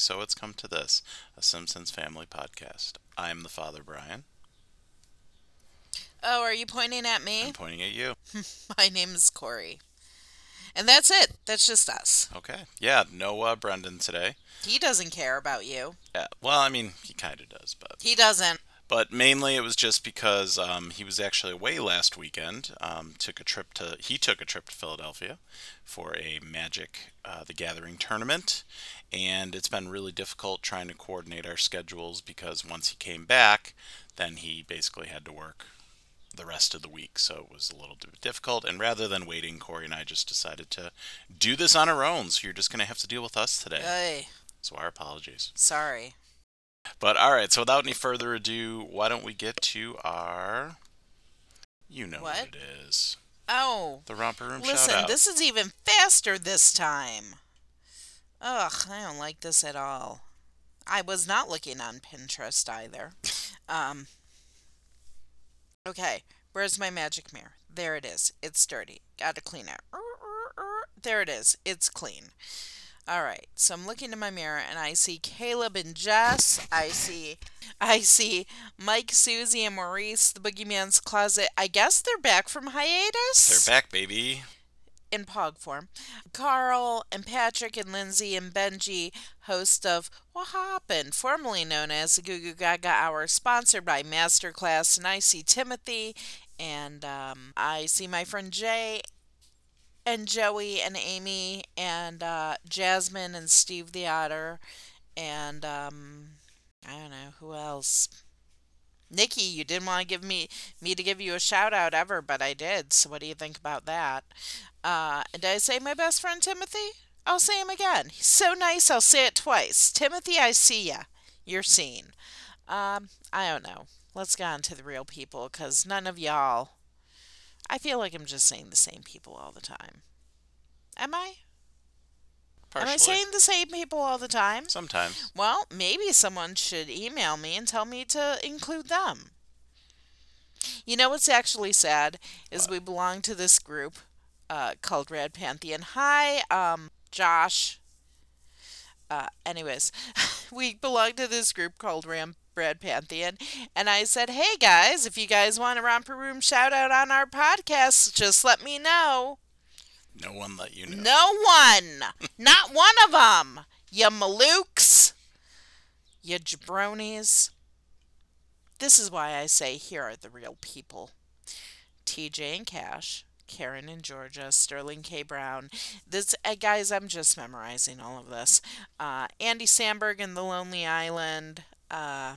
So It's Come to This, a Simpsons family podcast. I'm the father, Brian. Oh, are you pointing at me? I'm pointing at you. My name is Corey. And that's it. That's just us. Okay. Yeah, no uh, Brendan today. He doesn't care about you. Yeah, well, I mean, he kind of does, but He doesn't. but mainly it was just because um, he was actually away last weekend. Um, took a trip to he took a trip to Philadelphia for a Magic uh, the Gathering tournament, and it's been really difficult trying to coordinate our schedules because once he came back, then he basically had to work the rest of the week, so it was a little difficult. And rather than waiting, Corey and I just decided to do this on our own. So you're just gonna have to deal with us today. Ay, So our apologies. sorry. But all right, so without any further ado, why don't we get to our you know what, What? it is. Oh, The romper room listen, shout out. this is even faster this time. Ugh, I don't like this at all. I was not looking on Pinterest either. Um, okay, where's my magic mirror? There it is. It's dirty. Gotta clean it. There it is. It's clean. All right, so I'm looking in my mirror and I see Caleb and Jess. I see, I see Mike, Susie, and Maurice. The Boogeyman's Closet. I guess they're back from hiatus They're back, baby. In pog form. Carl and Patrick and Lindsay and Benji, host of What Happened, formerly known as the Goo Goo Gaga Hour, sponsored by Masterclass. And I see Timothy and um, I see my friend Jay and Joey and Amy and uh, Jasmine and Steve the Otter and um, I don't know who else. Nikki, you didn't want to give me me to give you a shout out ever, but I did. So what do you think about that? Uh, did I say my best friend Timothy? I'll say him again. He's so nice. I'll say it twice. Timothy, I see ya. You're seen. Um, I don't know. Let's get on to the real people, cause none of y'all. I feel like I'm just saying the same people all the time. Am I? Partially. Am I saying the same people all the time? Sometimes. Well, maybe someone should email me and tell me to include them. You know what's actually sad is What? we belong to this group uh, called Red Pantheon. Hi, um, Josh. Uh, anyways, we belong to this group called Ram Red Pantheon, and I said, "Hey guys, if you guys want a romper room shout out on our podcast, just let me know." No one let you know. No one. Not one of them. You malooks. You jabronis. This is why I say here are the real people. TJ and Cash, Karen and Georgia, Sterling K. Brown. This, uh, guys, I'm just memorizing all of this. Uh, Andy Samberg and The Lonely Island. Uh,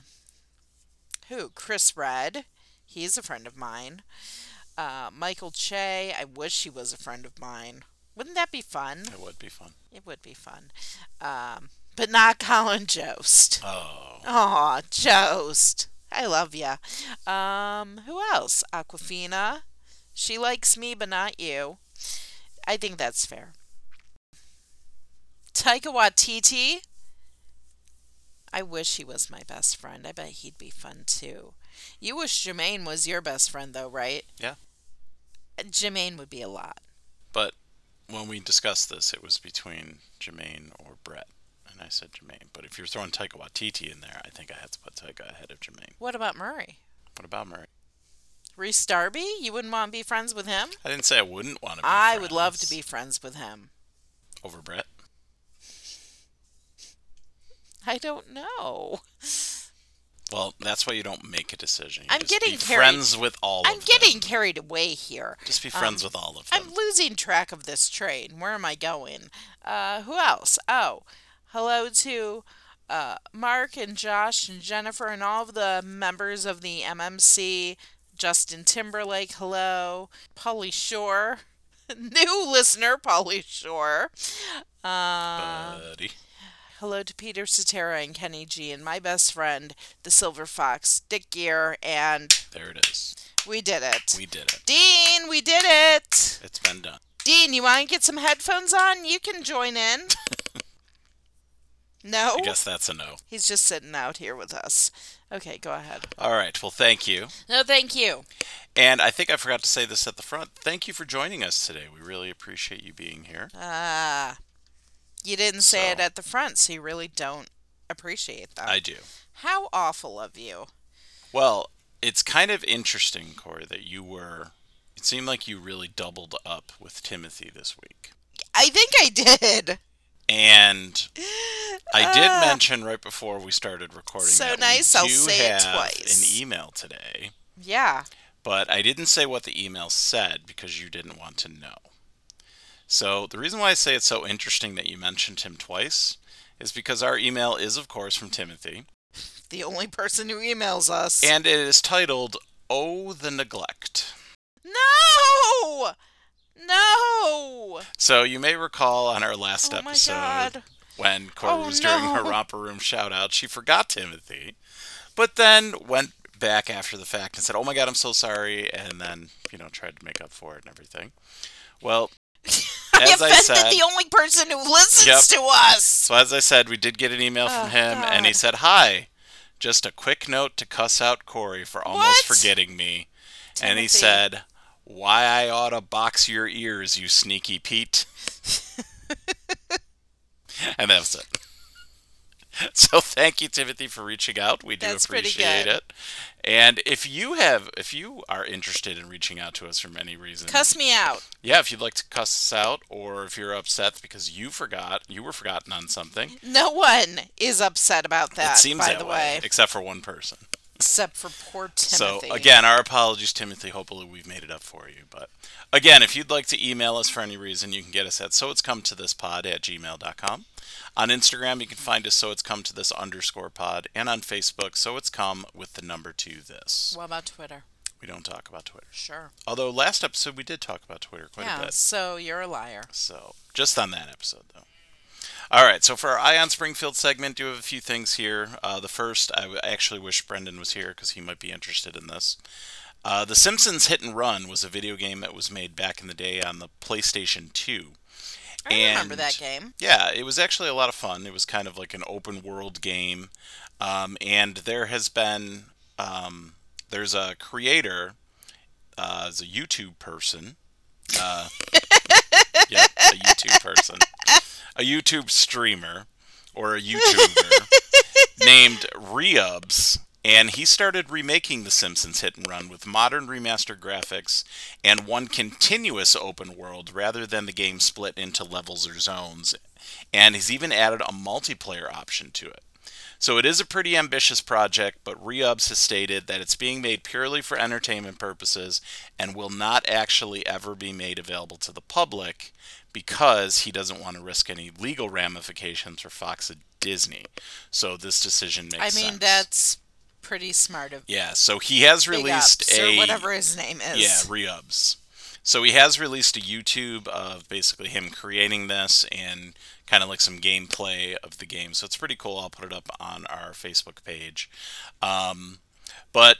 who? Chris Redd. He's a friend of mine. Uh, Michael Che. I wish he was a friend of mine. Wouldn't that be fun? It would be fun. It would be fun. Um, but not Colin Jost. Oh. Aw, Jost. I love ya. Um, who else? Awkwafina. She likes me, but not you. I think that's fair. Taika Waititi. I wish he was my best friend. I bet he'd be fun too. You wish Jermaine was your best friend, though, right? Yeah. Jermaine would be a lot. But when we discussed this, it was between Jermaine or Brett. And I said Jermaine. But if you're throwing Taika Waititi in there, I think I had to put Taika ahead of Jermaine. What about Murray? What about Murray? Rhys Darby? You wouldn't want to be friends with him? I didn't say I wouldn't want to be I would love to be friends with him. Over Brett. I don't know. Well, that's why you don't make a decision. You I'm just getting be carried- friends with all of them. I'm getting them. carried away here. Just be friends um, with all of them. I'm losing track of this train. Where am I going? Uh, who else? Oh, hello to uh, Mark and Josh and Jennifer and all of the members of the MMC. Justin Timberlake, hello. Pauly Shore, new listener, Pauly Shore. Uh, Buddy. Hello to Peter Cetera and Kenny G and my best friend, the Silver Fox, Dick Gere, and There it is. we did it. We did it. Dean, we did it. It's been done. Dean, you want to get some headphones on? You can join in. No? I guess that's a no. He's just sitting out here with us. Okay, go ahead. All right. Well, thank you. No, thank you. And I think I forgot to say this at the front. Thank you for joining us today. We really appreciate you being here. Ah. You didn't say it at the front, so you really don't appreciate that. I do. How awful of you. Well, it's kind of interesting, Corey, that you were. It seemed like you really doubled up with Timothy this week. I think I did. And I did Ah. mention right before we started recording So that nice, I'll say it twice. an email today, Yeah. but I didn't say what the email said because you didn't want to know. So the reason why I say it's so interesting that you mentioned him twice is because our email is, of course, from Timothy, The only person who emails us. and it is titled "Oh the Neglect." no! No! So you may recall on our last Oh episode when Corey Oh, was doing her romper room shout out, she forgot Timothy, but then went back after the fact and said, "Oh my god, I'm so sorry," and then you know tried to make up for it and everything. Well, as I said, the only person who listens Yep. to us. so as I said, we did get an email from Oh, him, and he said, "Hi, just a quick note to cuss out Corey for almost What? forgetting me," and he said. Why I ought to box your ears, you sneaky Pete. and that was it. So thank you, Timothy, for reaching out. We do That's pretty appreciate good. it. And if you have, if you are interested in reaching out to us for any reason, Cuss me out. yeah, if you'd like to cuss us out, or if you're upset because you forgot, you were forgotten on something, No one is upset about that, it seems by that the way, way. except for one person. Except for poor Timothy. So again, our apologies, Timothy. Hopefully, we've made it up for you. But again, if you'd like to email us for any reason, you can get us at so it's come to this pod at gmail.com. On Instagram, you can find us so it's come to this underscore pod, and on Facebook, so it's come with the number two this. What about Twitter? We don't talk about Twitter. Sure. Although last episode we did talk about Twitter quite a yeah, bit. so you're a liar. So just on that episode, though. All right, so for our Eye on Springfield segment, do have a few things here. Uh, the first, I actually wish Brendan was here because he might be interested in this. Uh, the Simpsons Hit and Run was a video game that was made back in the day on the PlayStation 2. I remember that game. Yeah, it was actually a lot of fun. It was kind of like an open world game. Um, and there has been, um, there's a creator, uh, as a YouTube person. Uh, yep, a YouTube person. A YouTube streamer or a YouTuber named Reubs. And he started remaking The Simpsons Hit and Run with modern remastered graphics and one continuous open world rather than the game split into levels or zones. And he's even added a multiplayer option to it. So it is a pretty ambitious project, but Reubs has stated that it's being made purely for entertainment purposes and will not actually ever be made available to the public because he doesn't want to risk any legal ramifications for Fox and Disney. So this decision makes I mean, sense. that's pretty smart of Yeah, so he has released Ups, a whatever his name is. yeah, Reubs. So he has released a YouTube of basically him creating this and kind of like some gameplay of the game. So it's pretty cool. I'll put it up on our Facebook page. Um, but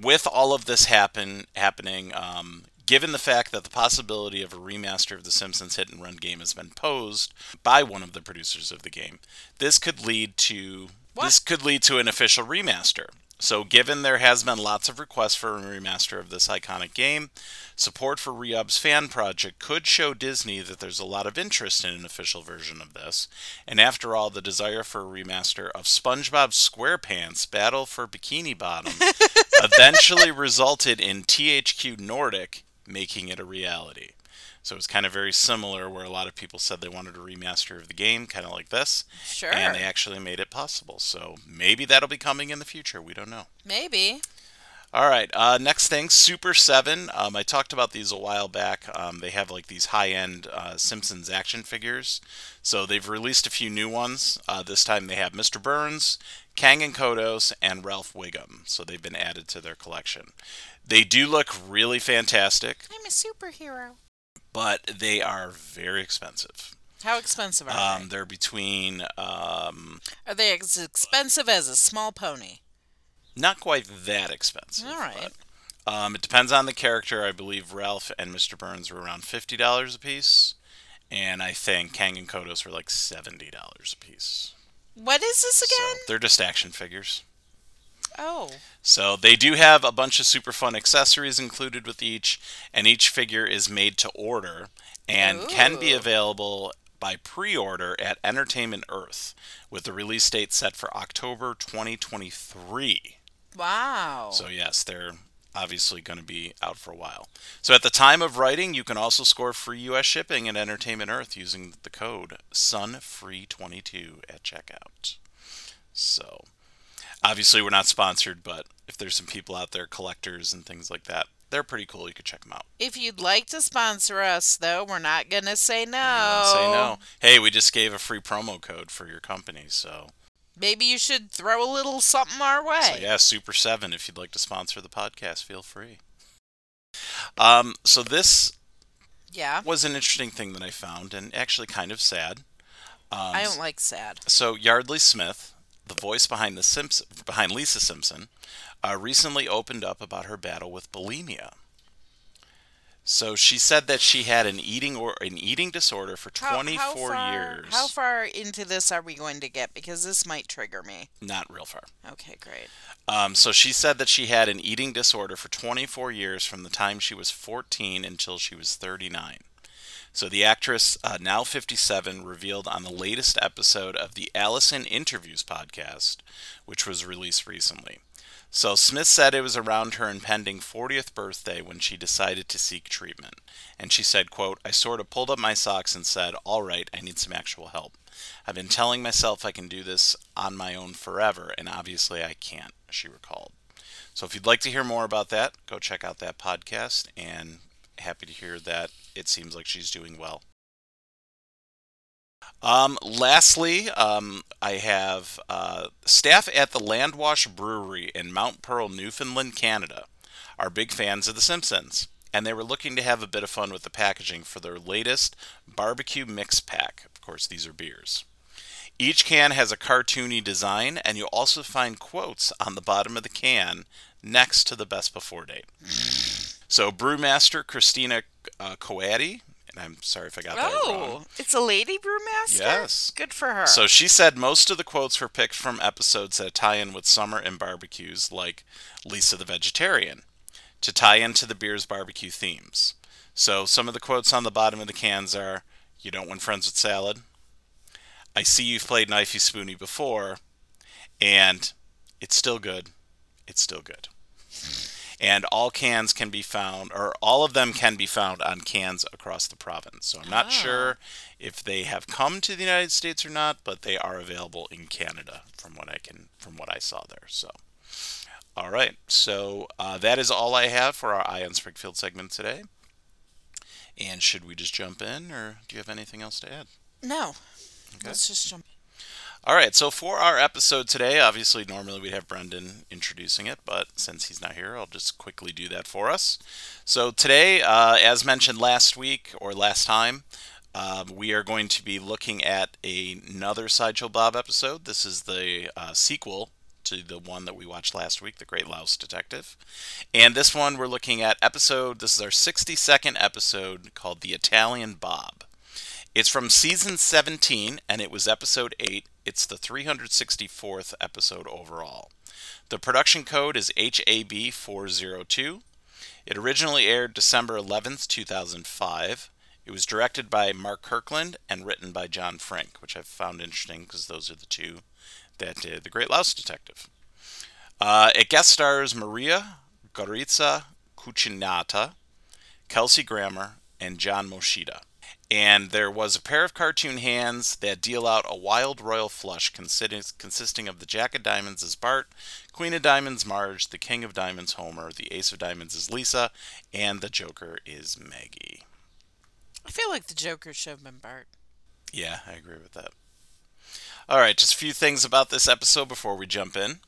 with all of this happen happening, um, given the fact that the possibility of a remaster of the Simpsons Hit and Run game has been posed by one of the producers of the game, this could lead to What? this could lead to an official remaster. So, given there has been lots of requests for a remaster of this iconic game, support for Reub's fan project could show Disney that there's a lot of interest in an official version of this. And after all, the desire for a remaster of SpongeBob SquarePants Battle for Bikini Bottom eventually resulted in THQ Nordic making it a reality. So it's kind of very similar, where a lot of people said they wanted a remaster of the game, kind of like this, Sure. and they actually made it possible. So maybe that'll be coming in the future. We don't know. Maybe. All right. Uh, next thing, Super Seven. Um, I talked about these a while back. Um, they have like these high-end uh, Simpsons action figures. So they've released a few new ones. Uh, this time they have Mr. Burns, Kang and Kodos, and Ralph Wiggum. So they've been added to their collection. They do look really fantastic, I'm a superhero. But they are very expensive. How expensive are they? Um, they're between um. Are they as expensive as a small pony? not quite that expensive. All right. but, um, it depends on the character. I believe Ralph and Mr. Burns were around fifty dollars a piece, and I think Kang and Kodos were like seventy dollars a piece. What is this So again? they're just action figures. Oh, So they do have a bunch of super fun accessories included with each, and each figure is made to order and can be available by pre order at Entertainment Earth, with the release date set for October 2023. Wow. So, yes, they're obviously going to be out for a while. So, at the time of writing, you can also score free U.S. shipping at Entertainment Earth using the code SUNFREE22 at checkout. So, obviously, we're not sponsored, but if there's some people out there, collectors and things like that, they're pretty cool. You could check them out. if you'd like to sponsor us, though, we're not going to say no. Say no. Hey, we just gave a free promo code for your company, so Maybe you should throw a little something our way. So yeah, Super Seven. If you'd like to sponsor the podcast, feel free. Um, so this Yeah. was an interesting thing that I found, and actually kind of sad. Um, I don't like sad. so Yardley Smith, the voice behind the Simps- behind Lisa Simpson, uh, recently opened up about her battle with bulimia. So she said that she had an eating or an eating disorder for How- 24 how far, years. How far into this are we going to get? Because this might trigger me. Not real far. Okay, great. Um, so she said that she had an eating disorder for 24 years from the time she was 14 until she was 39. So the actress, uh, now 57, revealed on the latest episode of the Allison Interviews podcast, which was released recently. So Smith said it was around her impending 40th birthday when she decided to seek treatment. And she said, quote, I sort of pulled up my socks and said, all right, I need some actual help. I've been telling myself I can do this on my own forever, and obviously I can't, she recalled. So if you'd like to hear more about that, go check out that podcast, and happy to hear that it seems like she's doing well. Um, lastly, um, I have uh, staff at the Landwash Brewery in Mount Pearl, Newfoundland, Canada, are big fans of The Simpsons, and they were looking to have a bit of fun with the packaging for their latest barbecue mix pack. Of course, these are beers. Each can has a cartoony design, and you'll also find quotes on the bottom of the can next to the best before date. So, brewmaster Christina uh, Coatti, and I'm sorry if I got that wrong. Oh, it's a lady brewmaster? Yes. Good for her. So she said most of the quotes were picked from episodes that tie in with summer and barbecues, like Lisa the Vegetarian, to tie into the beer's barbecue themes. So some of the quotes on the bottom of the cans are You don't win friends with salad. I see you've played Knifey Spoony before, and it's still good. It's still good. And all cans can be found, or all of them can be found on cans across the province. So I'm not Ah. sure if they have come to the United States or not, but they are available in Canada from what I can, from what I saw there. So, all right. So uh, that is all I have for our Eye on Springfield segment today. And should we just jump in, or do you have anything else to add? no. Let's just jump. All right, so for our episode today, obviously normally we'd have Brendan introducing it, but since he's not here, I'll just quickly do that for us. So today, uh, as mentioned last week or last time, um, we are going to be looking at another Sideshow Bob episode. This is the uh, sequel to the one that we watched last week, The Great Louse Detective. And this one we're looking at episode, this is our 62nd episode called The Italian Bob. It's from season 17, and it was episode 8. It's the 364th episode overall. The production code is HAB402. It originally aired December 11th, 2005. It was directed by Mark Kirkland and written by John Frink, which I've found interesting because those are the two that did The Great Louse Detective. Uh, it guest stars Maria Grazia Cucinotta, Kelsey Grammer, and John Moshida. And there was a pair of cartoon hands that deal out a wild royal flush consisting consisting of the Jack of Diamonds as Bart, Queen of Diamonds Marge, the King of Diamonds Homer, the Ace of Diamonds is Lisa, and the Joker is Maggie. I feel like the Joker should have been Bart. Yeah, I agree with that. All right, just a few things about this episode before we jump in.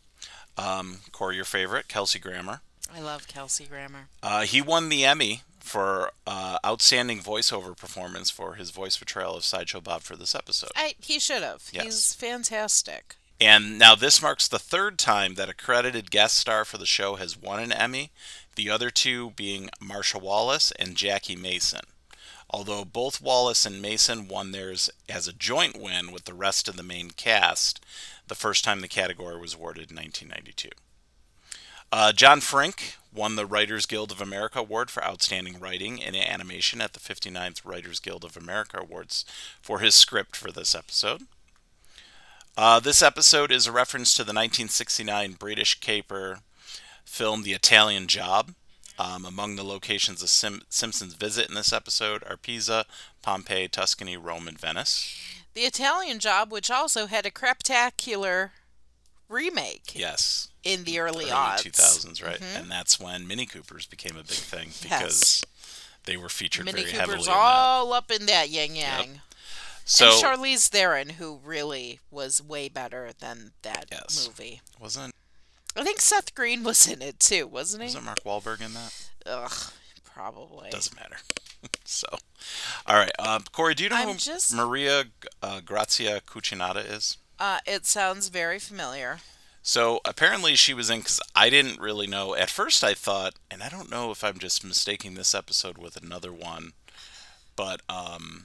Um, Corey, your favorite, Kelsey Grammer. I love Kelsey Grammer. Uh, he won the Emmy for uh, outstanding voiceover performance for his voice portrayal of Sideshow Bob for this episode. I he should have. Yes. He's fantastic. And now this marks the third time that a credited guest star for the show has won an Emmy, the other two being Marcia Wallace and Jackie Mason. Although both Wallace and Mason won theirs as a joint win with the rest of the main cast, the first time the category was awarded in 1992. Uh, John Frink won the Writers Guild of America Award for Outstanding Writing in Animation at the 59th Writers Guild of America Awards for his script for this episode. Uh, this episode is a reference to the 1969 British caper film The Italian Job. Um, among the locations of Sim- Simpsons visit in this episode are Pisa, Pompeii, Tuscany, Rome, and Venice. The Italian Job, which also had a craptacular remake Yes, in the early, early odds. 2000s, right? And that's when Mini Coopers became a big thing because they were featured Mini very Cooper's heavily all up in that yang yang. So and Charlize Theron, who really was way better than that Yes. movie. wasn't I think Seth Green was in it too, wasn't he? wasn't Mark Wahlberg in that? Ugh, probably. Doesn't matter. so, all right, um, Corey, do you know I'm who just- Maria uh, Grazia Cucinotta is? Uh, it sounds very familiar. So apparently she was in because I didn't really know. At first, I thought, and I don't know if I'm just mistaking this episode with another one, but um,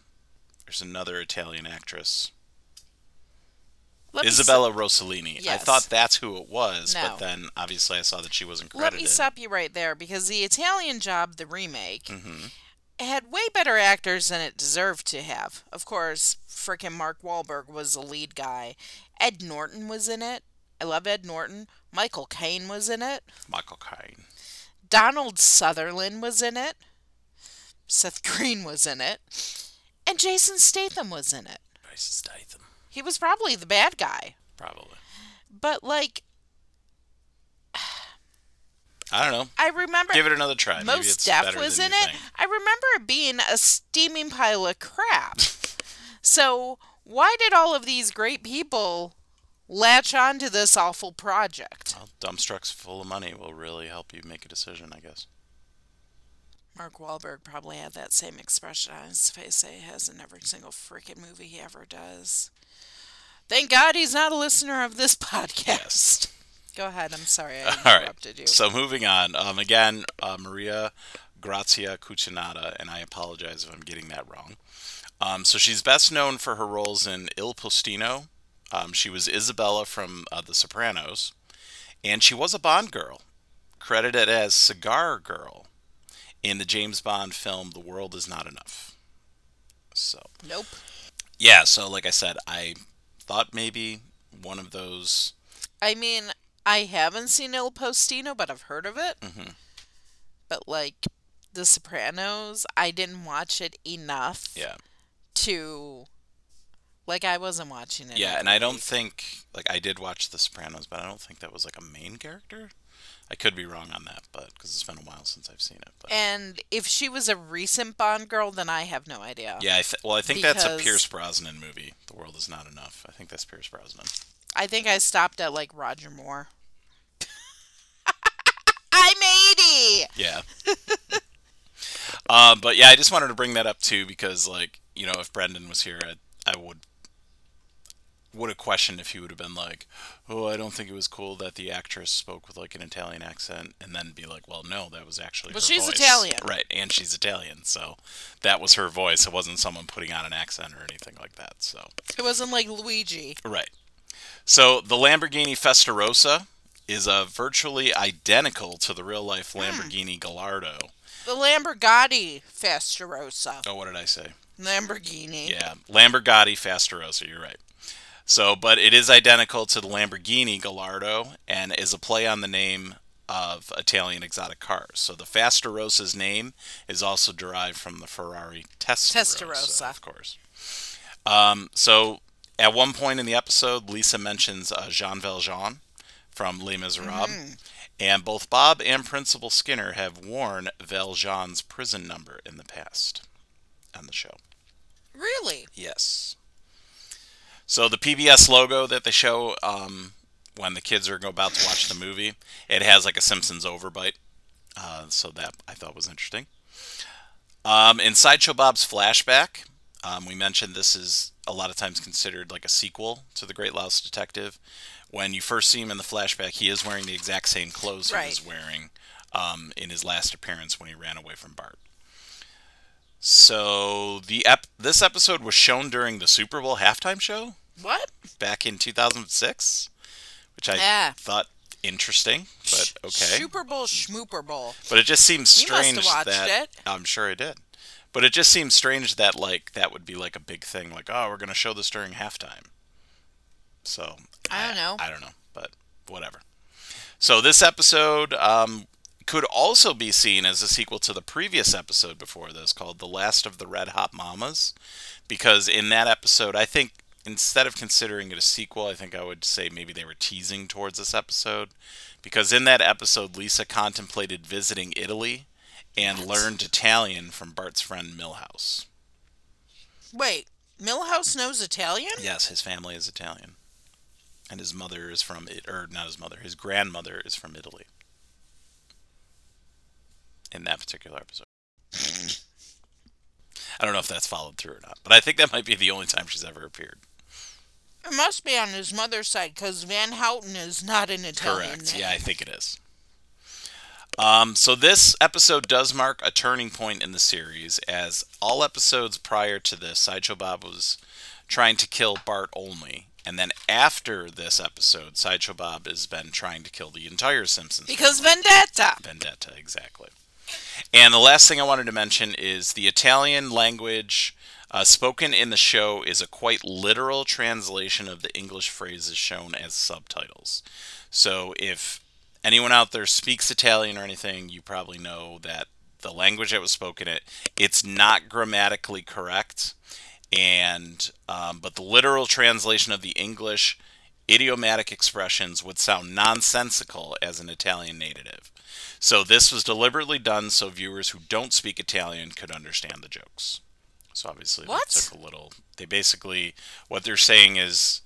there's another Italian actress, Let Isabella Rossellini. Yes. I thought that's who it was, No. but then obviously I saw that she wasn't Let me stop you right there because the Italian Job, the remake, hmm had way better actors than it deserved to have. Of course, frickin' Mark Wahlberg was the lead guy. Ed Norton was in it. I love Ed Norton. Michael Caine was in it. Michael Caine. Donald Sutherland was in it. Seth Green was in it. And Jason Statham was in it. Jason Statham, He was probably the bad guy. probably. But, like, I don't know. I remember. Give it another try. Maybe Mos Def better was in it. think. I remember it being a steaming pile of crap. so why did all of these great people latch on to this awful project? Well, dump trucks full of money will really help you make a decision, I guess. Mark Wahlberg probably had that same expression on his face that he has in every single freaking movie he ever does. Thank God he's not a listener of this podcast. Go ahead. I'm sorry I right. interrupted you. So moving on. Um, again, uh, Maria Grazia Cucinotta, and I apologize if I'm getting that wrong. Um, so she's best known for her roles in Il Postino. Um, she was Isabella from uh, The Sopranos, and she was a Bond girl, credited as Cigar Girl in the James Bond film The World Is Not Enough. So Nope. yeah, so like I said, I thought maybe one of those. I mean, I haven't seen Il Postino, but I've heard of it. Mhm. But like The Sopranos, I didn't watch it enough Yeah, to like I wasn't watching it. Yeah, and I don't week. think like I did watch The Sopranos, but I don't think that was like a main character. I could be wrong on that, but because it's been a while since I've seen it. But And if she was a recent Bond girl, then I have no idea. yeah, I th- well, I think that's a Pierce Brosnan movie. The world is not enough. I think that's Pierce Brosnan. I think I stopped at like Roger Moore. I'm 80. Yeah. um, but yeah, I just wanted to bring that up too because, like, you know, if Brendan was here, I, I would would have questioned if he would have been like, "Oh, I don't think it was cool that the actress spoke with like an Italian accent," and then be like, "Well, no, that was actually." Well, her she's voice." Italian. right? And she's Italian, so that was her voice. It wasn't someone putting on an accent or anything like that. So It wasn't like Luigi. Right. So the Lamborghini Festarossa is uh, virtually identical to the real life Hmm. Lamborghini Gallardo. The Lamborghini Festarossa. Oh, what did I say? Lamborghini. Yeah, Lamborghini Festarossa. You're right. So, but it is identical to the Lamborghini Gallardo and is a play on the name of Italian exotic cars. So the Fasterossa's name is also derived from the Ferrari Testarossa, Testarossa. of course. Um, so at one point in the episode, Lisa mentions uh, Jean Valjean from Les Miserables, Mm-hmm. and both Bob and Principal Skinner have worn Valjean's prison number in the past on the show. Really? Yes. So the PBS logo that they show um, when the kids are about to watch the movie, it has like a Simpsons overbite. Uh, so that I thought was interesting. Um, in Sideshow Bob's flashback, um, we mentioned this is a lot of times considered like a sequel to The Great Louse Detective. When you first see him in the flashback, he is wearing the exact same clothes he was wearing um, in his last appearance when he ran away from Bart. So the ep- this episode was shown during the Super Bowl halftime show What? back in 2006, which I Yeah. thought interesting but okay. Super Bowl, Schmooper Bowl. But it just seems You must have strange watched that it. I'm sure I did. But it just seems strange that like that would be like a big thing. Like, oh, we're gonna show this during halftime. So I don't know. I don't know, but whatever. So this episode um, could also be seen as a sequel to the previous episode before this, called "The Last of the Red Hot Mamas," because in that episode, I think instead of considering it a sequel, I think I would say maybe they were teasing towards this episode, because in that episode, Lisa contemplated visiting Italy and learned Italian from Bart's friend Milhouse. Wait, Milhouse knows Italian? Yes, his family is Italian. And his mother is from it or not his mother, his grandmother is from Italy. In that particular episode. I don't know if that's followed through or not, but I think that might be the only time she's ever appeared. It must be on his mother's side because Van Houten is not an Italian Correct. name. Yeah, I think it is. Um, so this episode does mark a turning point in the series, as all episodes prior to this, Sideshow Bob was trying to kill Bart only, and then after this episode, Sideshow Bob has been trying to kill the entire Simpsons Because Vendetta. Vendetta, exactly. And the last thing I wanted to mention is the Italian language uh, spoken in the show is a quite literal translation of the English phrases shown as subtitles. So if anyone out there speaks Italian or anything, you probably know that the language that was spoken it it's not grammatically correct, and um, but the literal translation of the English idiomatic expressions would sound nonsensical as an Italian native. So this was deliberately done so viewers who don't speak Italian could understand the jokes. So obviously What? they took a little. They basically what they're saying is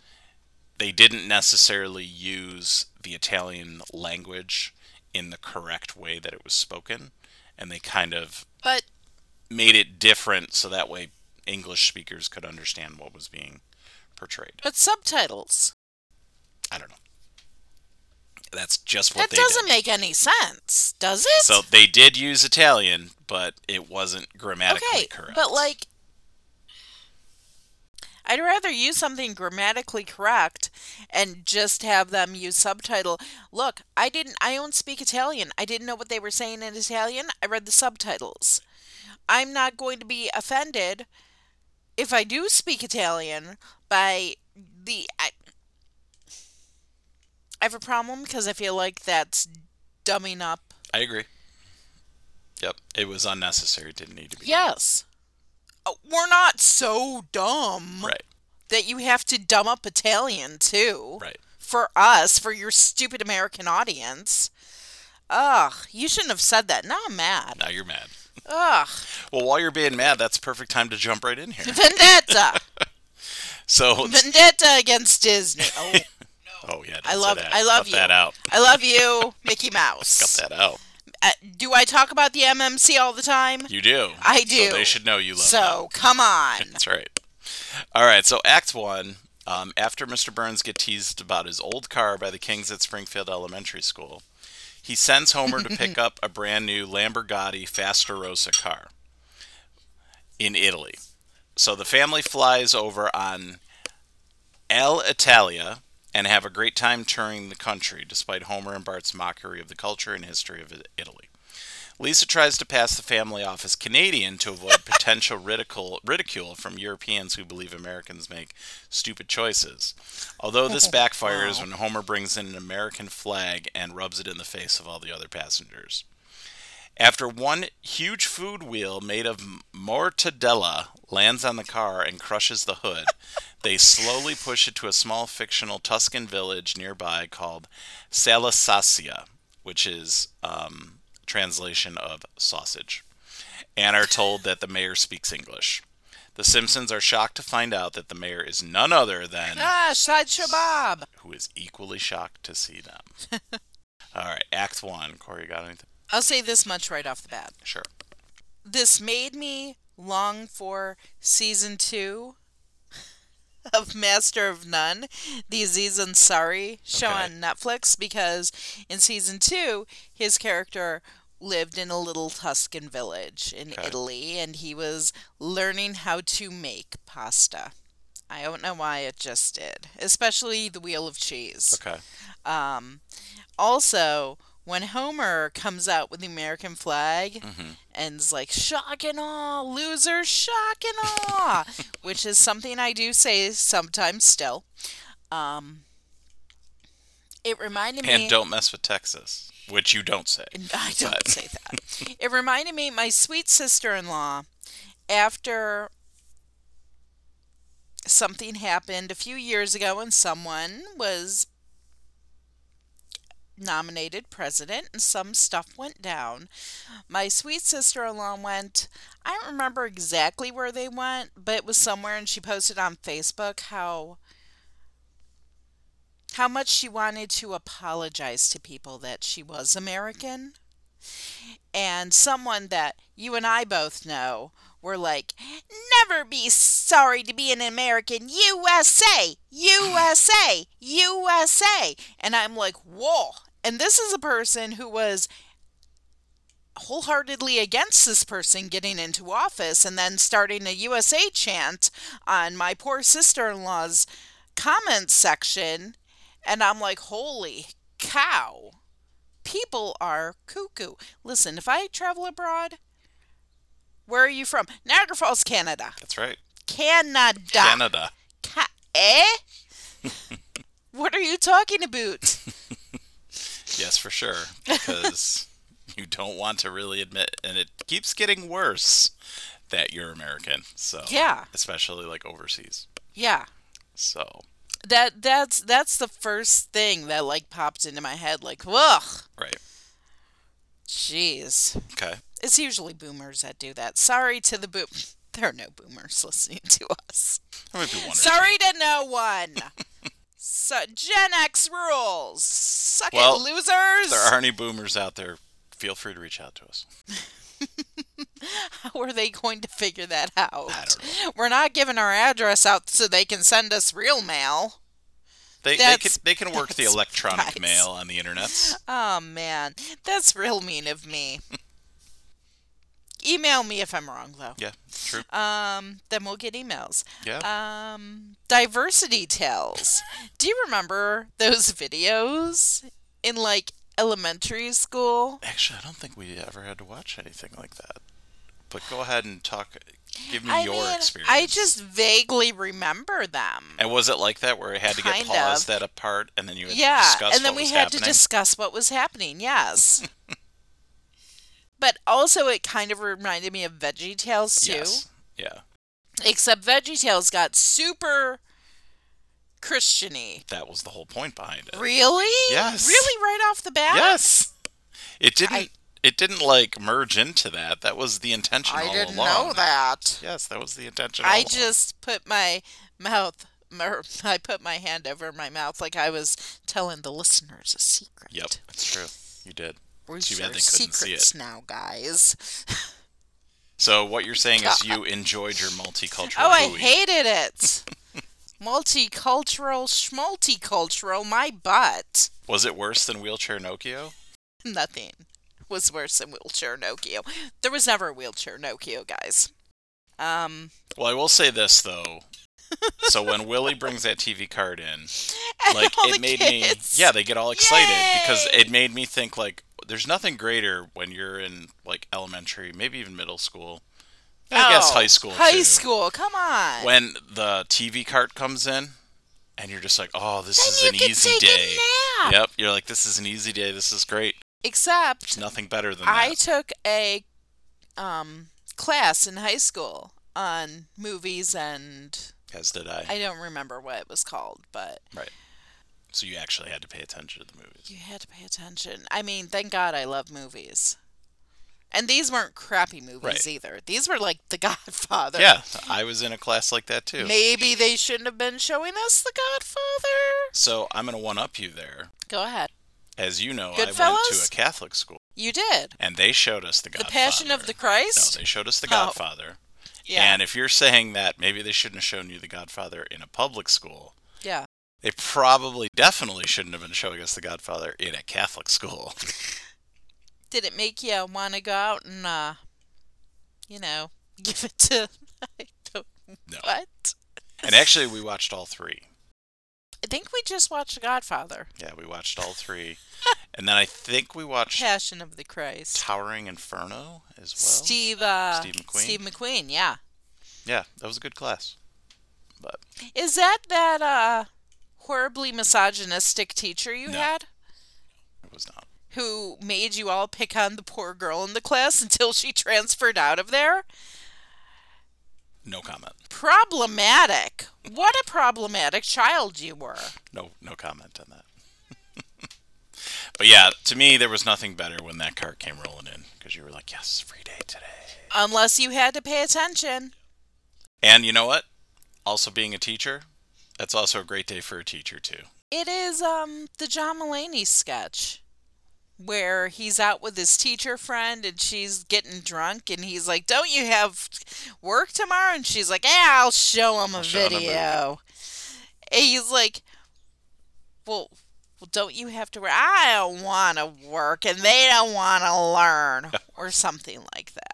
they didn't necessarily use the Italian language in the correct way that it was spoken, and they kind of But made it different so that way English speakers could understand what was being portrayed. but subtitles. I don't know. That's just what That doesn't did. make any sense, does it? So they did use Italian, but it wasn't grammatically okay, correct. but like I'd rather use something grammatically correct and just have them use subtitle. Look, I didn't I don't speak Italian. I didn't know what they were saying in Italian. I read the subtitles. I'm not going to be offended if I do speak Italian by the I, I have a problem because I feel like that's dumbing up. I agree. Yep, it was unnecessary. It didn't need to be. Yes. Uh, We're not so dumb. Right. that you have to dumb up Italian too. Right. For us, for your stupid American audience. Ugh, you shouldn't have said that. Now I'm mad. Now you're mad. Ugh. Well, while you're being mad, that's perfect time to jump right in here. Vendetta. So, Vendetta against Disney. Oh, oh yeah, I love- that. I love Cut that you. out. I love you, Mickey Mouse. Cut that out. Uh, do I talk about the MMC all the time? You do. I do. So they should know you love So, come on. That's right. All right. So Act One. Um, after Mr. Burns gets teased about his old car by the Kings at Springfield Elementary School, he sends Homer to pick up a brand new Lamborghini Fastarossa car in Italy. So the family flies over on Alitalia and have a great time touring the country, despite Homer and Bart's mockery of the culture and history of Italy. Lisa tries to pass the family off as Canadian to avoid potential ridicule, ridicule from Europeans who believe Americans make stupid choices. Although this backfires when Homer brings in an American flag and rubs it in the face of all the other passengers. After one huge food wheel made of mortadella lands on the car and crushes the hood, they slowly push it to a small fictional Tuscan village nearby called Salassasia, which is um, translation of sausage, and are told that the mayor speaks English. The Simpsons are shocked to find out that the mayor is none other than Ah, Sideshow Bob. who is equally shocked to see them. All right, Act One. Corey, you got anything? I'll say this much right off the bat. Sure. this made me long for season two of Master of None, the Aziz Ansari show Okay. on Netflix, because in season two, his character lived in a little Tuscan village in Okay. Italy, and he was learning how to make pasta. I don't know why it just did, especially the wheel of cheese. Okay. Um, also, when Homer comes out with the American flag hmm and is like, shock and awe, loser, shock and awe, which is something I do say sometimes still. Um, it reminded me. And don't mess with Texas, which you don't say. I don't But- say that. It reminded me my sweet sister-in-law after something happened a few years ago and someone was nominated president and some stuff went down. My sweet sister-in-law went I don't remember exactly where they went, but it was somewhere and she posted on Facebook how how much she wanted to apologize to people that she was American. And someone that you and I both know were like, never be sorry to be an American. USA! USA! USA! And I'm like, whoa. And this is a person who was wholeheartedly against this person getting into office and then starting a USA chant on my poor sister in law's comments section. And I'm like, holy cow. People are cuckoo. Listen, if I travel abroad, where are you from? Niagara Falls, Canada. That's right. Canada. Canada. Ca- eh? what are you talking about? Yes, for sure. Because you don't want to really admit, and it keeps getting worse that you're American. So Yeah. especially like overseas. Yeah. So That that's that's the first thing that like popped into my head like, ugh. right. Jeez. Okay. It's usually boomers that do that. Sorry to the boom. There are no boomers listening to us. There might be one or two. Sorry to no one. so, Gen X rules. Suck Well, it, losers. If there are any boomers out there, feel free to reach out to us. How are they going to figure that out? I don't know. We're not giving our address out so they can send us real mail. They they can they can work the electronic nice. mail on the internet. Oh man, that's real mean of me. Email me if I'm wrong though. Yeah, true. Um, then we'll get emails. Yeah. Um, diversity tales. Do you remember those videos in like elementary school? Actually, I don't think we ever had to watch anything like that. But go ahead and talk. Give me I your mean, experience. I just vaguely remember them. And was it like that where it had to get Kind paused of. at a part and then you had Yeah, to discuss and then what we was had happening? to discuss what was happening. Yes. but also, it kind of reminded me of Veggie Tales too. Yes. Yeah. Except Veggie Tales got super Christiany. That was the whole point behind it. Really? Yes. Really, right off the bat? Yes. It didn't I- it didn't like merge into that. That was the intention I didn't along. know that. Yes, that was the intention I along. just put my mouth, I put my hand over my mouth like I was telling the listeners a secret. Yep, that's true. You did. We're Too bad share they couldn't see secrets now, guys. So what you're saying is you enjoyed your multicultural Oh, I hated it. Multicultural, schmulticultural, my butt. Was it worse than wheelchair Nokia? Nothing was worse than wheelchair Nokia. There was never a wheelchair Nokia, guys. Um, Well, I will say this though. so when Willie brings that TV card in, like it made kids. me yeah, they get all excited because it made me think like there's nothing greater when you're in like elementary, maybe even middle school. I guess Oh, high school High too. school, come on. When the TV cart comes in and you're just like, "Oh, this then is you an can easy take day." a nap. Yep, you're like, "This is an easy day. This is great." Except There's nothing better than I that. took a um, class in high school on movies and As did I. I don't remember what it was called, but So you actually had to pay attention to the movies. you had to pay attention. I mean, thank God I love movies. And these weren't crappy movies Right. either. These were like The Godfather. Yeah, I was in a class like that too. Maybe they shouldn't have been showing us The Godfather. So I'm gonna one up you there. Go ahead. As you know, I went to a Catholic school, You did. and they showed us the The Passion of the Christ? No, they showed us the Oh. Godfather. yeah. And if you're saying that maybe they shouldn't have shown you the Godfather in a public school, yeah. They probably definitely shouldn't have been showing us the Godfather in a Catholic school. Did it make you want to go out and, uh, you know, give it to. I don't. No. What? and actually, we watched all three. I think we just watched The Godfather, Yeah, we watched all three, and then I think we watched Passion of the Christ. Towering Inferno as well. Steve, uh, Steve McQueen? Steve McQueen, yeah. Yeah, that was a good class. But Is that that uh, horribly misogynistic teacher you No. had? it was not. who made you all pick on the poor girl in the class until she transferred out of there? No comment. Problematic. What a problematic child you were. No, no comment on that. but yeah, to me, there was nothing better when that cart came rolling in because you were like, "Yes, free day today." Unless you had to pay attention. And you know what? Also, being a teacher, that's also a great day for a teacher too. It is um the John Mulaney sketch where he's out with his teacher friend and she's getting drunk and he's like, "Don't you have work tomorrow?" And she's like, "Yeah, I'll show him a I'll show him video." and he's like, "Well, well, don't you have to work? I don't want to work and they don't want to learn or something like that."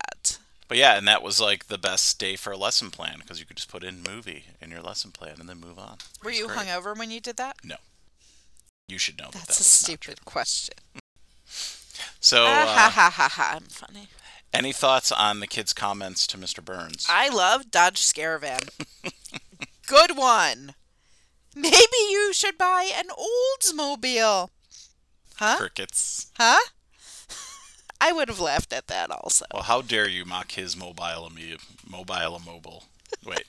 But yeah, and that was like the best day for a lesson plan because you could just put in movie in your lesson plan and then move on. Were you great. hungover when you did that? No. You should know that. That's that a was not true. stupid question. So, Ah, ha uh, ha ha ha! I'm funny. any thoughts on the kids' comments to Mr. Burns? I love Dodge Scaravan. Good one. Maybe you should buy an Oldsmobile. Huh? Crickets. Huh? I would have laughed at that also. Well, how dare you mock his mobile ame- mobile a mobile? Wait,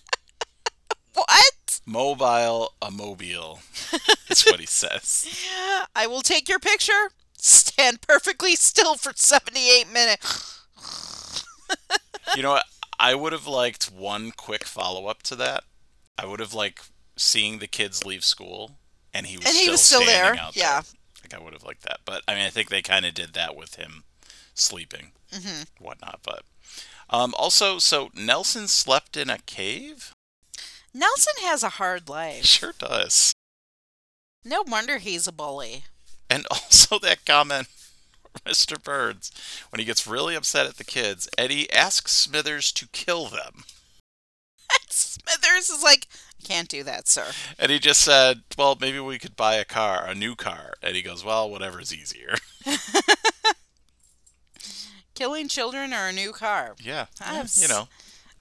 What? mobile a mobile. That's what he says. I will take your picture. Stand perfectly still for 78 minutes. You know what? I would have liked one quick follow up to that. I would have liked seeing the kids leave school and he was And still he was still there, yeah. Like I would have liked that, but I mean, I think they kind of did that with him sleeping, Mhm. whatnot. But um, also, so Nelson slept in a cave. Nelson has a hard life. sure does. No wonder he's a bully. And also that comment, Mr. Burns, when he gets really upset at the kids, Eddie asks Smithers to kill them. Smithers is like, I can't do that, sir. And he just said, well, maybe we could buy a car, a new car. And he goes, well, whatever's easier. Killing children or a new car. yeah. You know.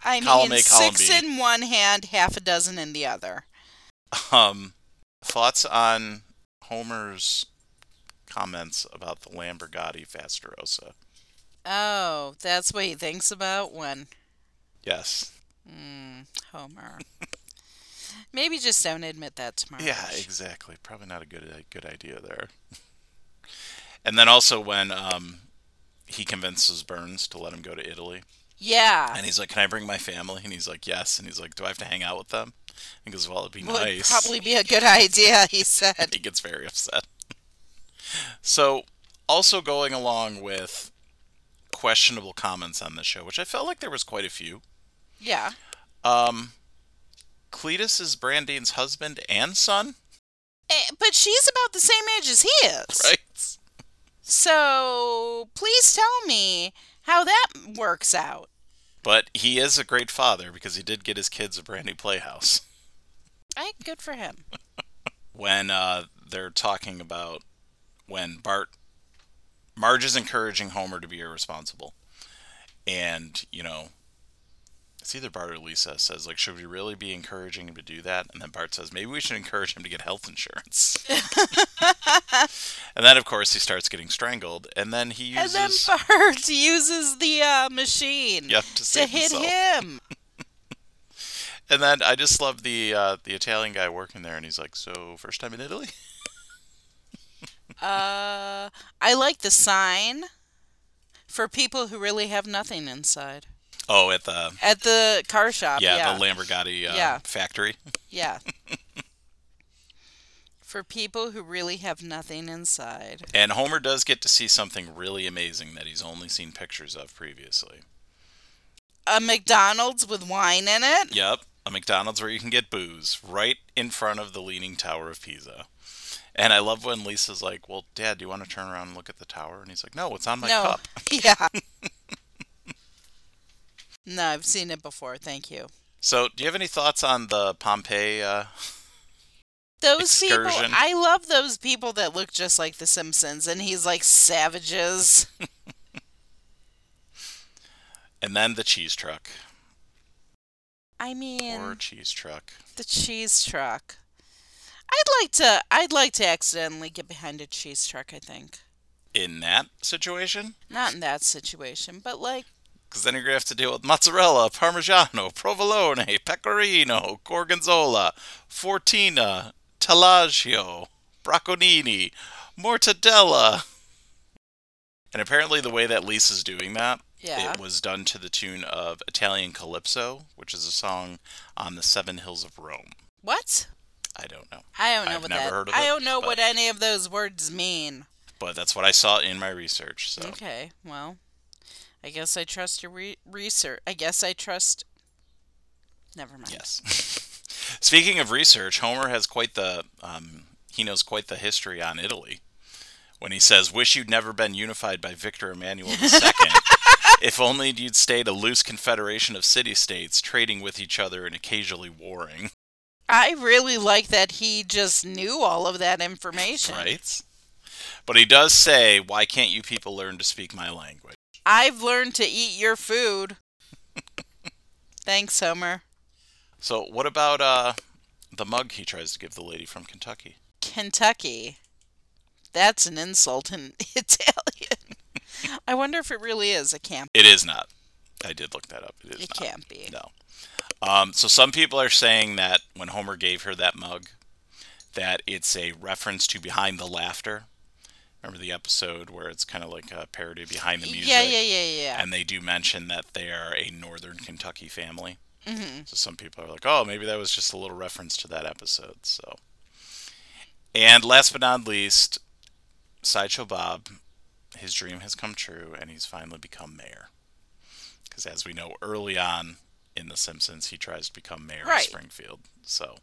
I Column mean, A, six in one hand, half a dozen in the other. Um, thoughts on Homer's comments about the Lamborghini Fastarosa? Oh, that's what he thinks about when. Yes. Mm, Homer. Maybe just don't admit that tomorrow. Yeah, exactly. Probably not a good a good idea there. and then also when um, he convinces Burns to let him go to Italy, Yeah. and he's like, "Can I bring my family?" And he's like, "Yes." And he's like, "Do I have to hang out with them?" He goes, "Well, it'd be Would nice." probably be a good idea, he said. he gets very upset. so, also going along with questionable comments on the show, which I felt like there was quite a few. Yeah. Um, Cletus is Brandine's husband and son, Eh, But she's about the same age as he is. right? So please tell me how that works out. But he is a great father because he did get his kids a brand new playhouse. I good for him. When uh, they're talking about when Bart, Marge is encouraging Homer to be irresponsible, and you know, it's either Bart or Lisa says like, should we really be encouraging him to do that? And then Bart says maybe we should encourage him to get health insurance. and then of course he starts getting strangled, and then he And then uses Bart uses the uh, machine Yep, to to hit himself. him. And then I just love the uh, the Italian guy working there, and he's like, "So first time in Italy?" Uh, I like the sign for people who really have nothing inside Oh, at the at the car shop. yeah, Yeah, the Lamborghini uh, Yeah. factory. yeah. for people who really have nothing inside. And Homer does get to see something really amazing that he's only seen pictures of previously. A McDonald's with wine in it. Yep, a McDonald's where you can get booze right in front of the Leaning Tower of Pisa. And I love when Lisa's like, "Well, Dad, do you want to turn around and look at the tower?" And he's like, "No, it's on my no. cup." Yeah. no, I've seen it before. Thank you. So, do you have any thoughts on the Pompeii uh, Those people, excursion. I love those people that look just like The Simpsons, and he's like savages. and then the cheese truck. I mean, Poor cheese truck. the cheese truck. I'd like to. I'd like to accidentally get behind a cheese truck. I think In that situation, not in that situation, but like because then you're gonna have to deal with mozzarella, parmigiano, provolone, pecorino, gorgonzola, fontina, taleggio, bocconcini, mortadella. And apparently, the way that Lisa's doing that, yeah. it was done to the tune of Italian Calypso, which is a song on the Seven Hills of Rome. What? I don't know, I don't know I've what never that. heard of I it, don't know but- what any of those words mean. but that's what I saw in my research. So Okay, well, I guess I trust your re- research. I guess I trust. Never mind. Yes. Speaking of research, Homer has quite the um, he knows quite the history on Italy. When he says, "Wish you'd never been unified by Victor Emmanuel II. if only you'd stayed a loose confederation of city-states, trading with each other and occasionally warring." I really like that he just knew all of that information. Right. But he does say, "Why can't you people learn to speak my language?" I've learned to eat your food. Thanks, Homer. So, what about uh, the mug he tries to give the lady from Kentucky? Kentucky. That's an insult in Italian. I wonder if it really is. It can't. It is not. I did look that up. It is It not. can't be. No. Um, so some people are saying that when Homer gave her that mug, that it's a reference to Behind the Laughter. Remember the episode where it's kind of like a parody Behind the Music? Yeah, yeah, yeah, yeah. And they do mention that they are a Northern Kentucky family. hmm So some people are like, oh, maybe that was just a little reference to that episode. So, and last but not least, Sideshow Bob, his dream has come true, and he's finally become mayor. Because as we know, early on in The Simpsons, he tries to become mayor Right. of Springfield. So,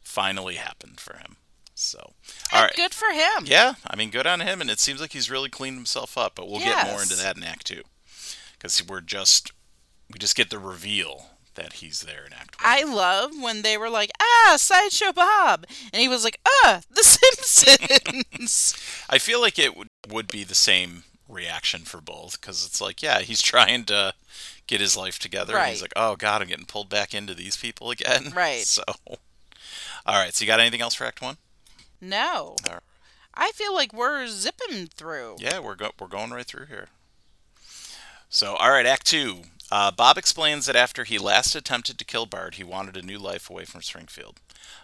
finally happened for him. So, all right. Good for him. Yeah, I mean, good on him, and it seems like he's really cleaned himself up. But we'll get more into that in Act Two, because we're just we just get the reveal that he's there in Act One. I love when they were like, ah, Sideshow Bob. And he was like, ah, The Simpsons. I feel like it would would be the same reaction for both, because it's like, yeah, he's trying to get his life together, and he's like, oh god, I'm getting pulled back into these people again. Right. So, all right. So you got anything else for Act One? No. All right. I feel like we're zipping through. Yeah, we're go- we're going right through here. So, all right, Act Two. Uh, Bob explains that after he last attempted to kill Bart, he wanted a new life away from Springfield.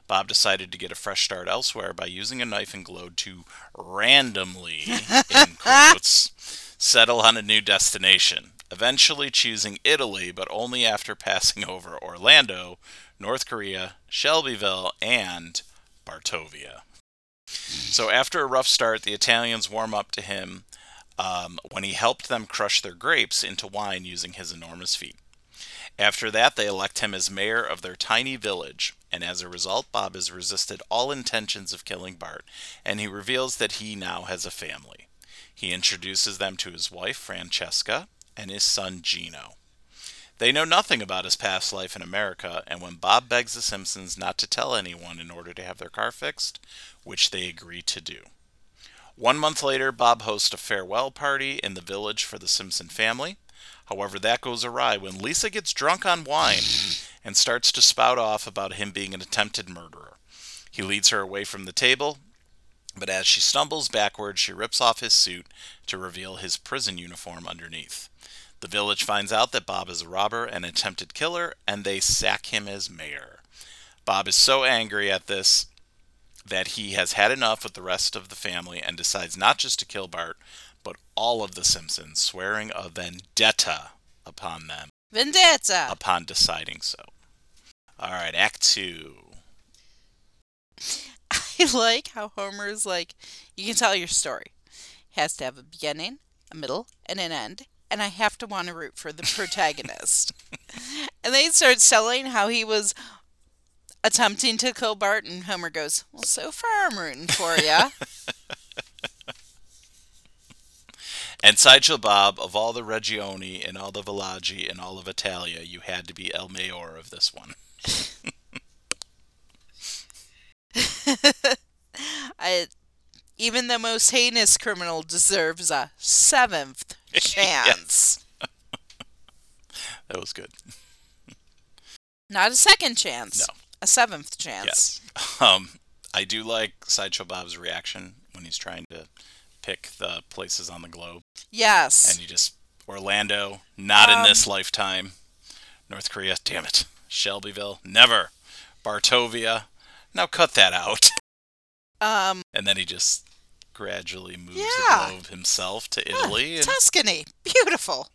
Bob decided to get a fresh start elsewhere by using a knife and glowed to randomly, in quotes, settle on a new destination. Eventually choosing Italy, but only after passing over Orlando, North Korea, Shelbyville, and Bartovia. So after a rough start, the Italians warm up to him um, when he helped them crush their grapes into wine using his enormous feet. After that, they elect him as mayor of their tiny village, and as a result, Bob has resisted all intentions of killing Bart, and he reveals that he now has a family. He introduces them to his wife, Francesca, and his son, Gino. They know nothing about his past life in America, and when Bob begs the Simpsons not to tell anyone in order to have their car fixed, which they agree to do. One month later, Bob hosts a farewell party in the village for the Simpson family. However, that goes awry when Lisa gets drunk on wine and starts to spout off about him being an attempted murderer. He leads her away from the table, but as she stumbles backward, she rips off his suit to reveal his prison uniform underneath. The village finds out that Bob is a robber and attempted killer, and they sack him as mayor. Bob is so angry at this that he has had enough with the rest of the family and decides not just to kill Bart, but all of the Simpsons, swearing a vendetta upon them Vendetta. upon deciding so. All right, Act Two. I like how Homer's like, you can tell your story. It Has to have a beginning, a middle, and an end, and I have to want to root for the protagonist. and they start selling how he was attempting to kill Bart, and Homer goes, Well, so far I'm rooting for ya. And Sideshow Bob, of all the Regioni and all the Villaggi and all of Italia, you had to be El Mayor of this one. I, Even the most heinous criminal deserves a seventh chance. That was good. Not a second chance. No. A seventh chance. Yes. Um, I do like Sideshow Bob's reaction when he's trying to pick the places on the globe, Yes. and he just Orlando, not in Um, this lifetime. North Korea, damn it. Shelbyville, never. Bartovia, now cut that out. um, And then he just gradually moves Yeah. the globe himself to Italy. and- Tuscany. Beautiful.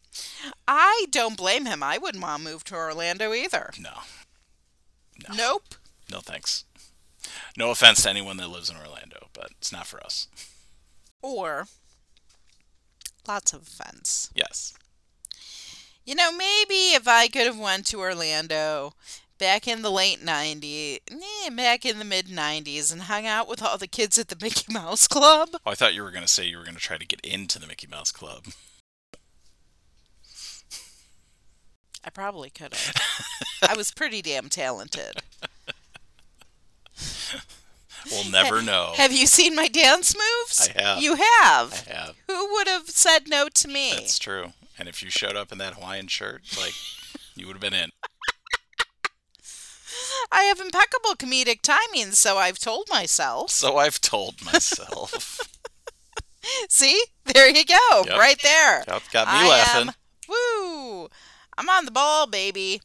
I don't blame him. I wouldn't want to move to Orlando either. no, No. Nope. no thanks. No offense to anyone that lives in Orlando, but it's not for us. Or lots of offense. Yes. You know, maybe if I could have went to Orlando back in the late 90s, eh, back in the mid 90s and hung out with all the kids at the Mickey Mouse Club. Oh, I thought you were going to say you were going to try to get into the Mickey Mouse Club. I probably could have. I was pretty damn talented. We'll never know. Have you seen my dance moves? I have. You have. I have. Who would have said no to me? That's true. And if you showed up in that Hawaiian shirt, like, you would have been in. I have impeccable comedic timing, so I've told myself. So I've told myself. See? There you go. Yep. Right there. Yep, got me I laughing. Am, woo! I'm on the ball, baby.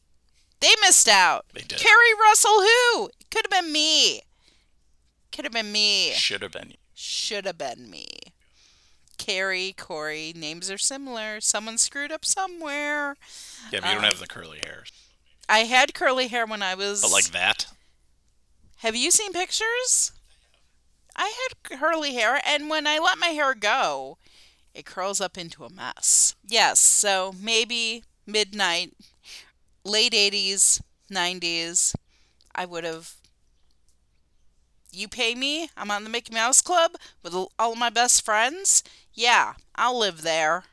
They missed out. They did. Keri Russell, who? Could have been me. Could have been me. Should have been. You. Should have been me. Carrie, Corey, names are similar. Someone screwed up somewhere. Yeah, but you don't Um, have the curly hair. I had curly hair when I was. But like that? Have you seen pictures? I had curly hair, and when I let my hair go, it curls up into a mess. Yes, so maybe midnight, late 80s, 90s, I would have. You pay me? I'm on the Mickey Mouse Club with all of my best friends? Yeah, I'll live there.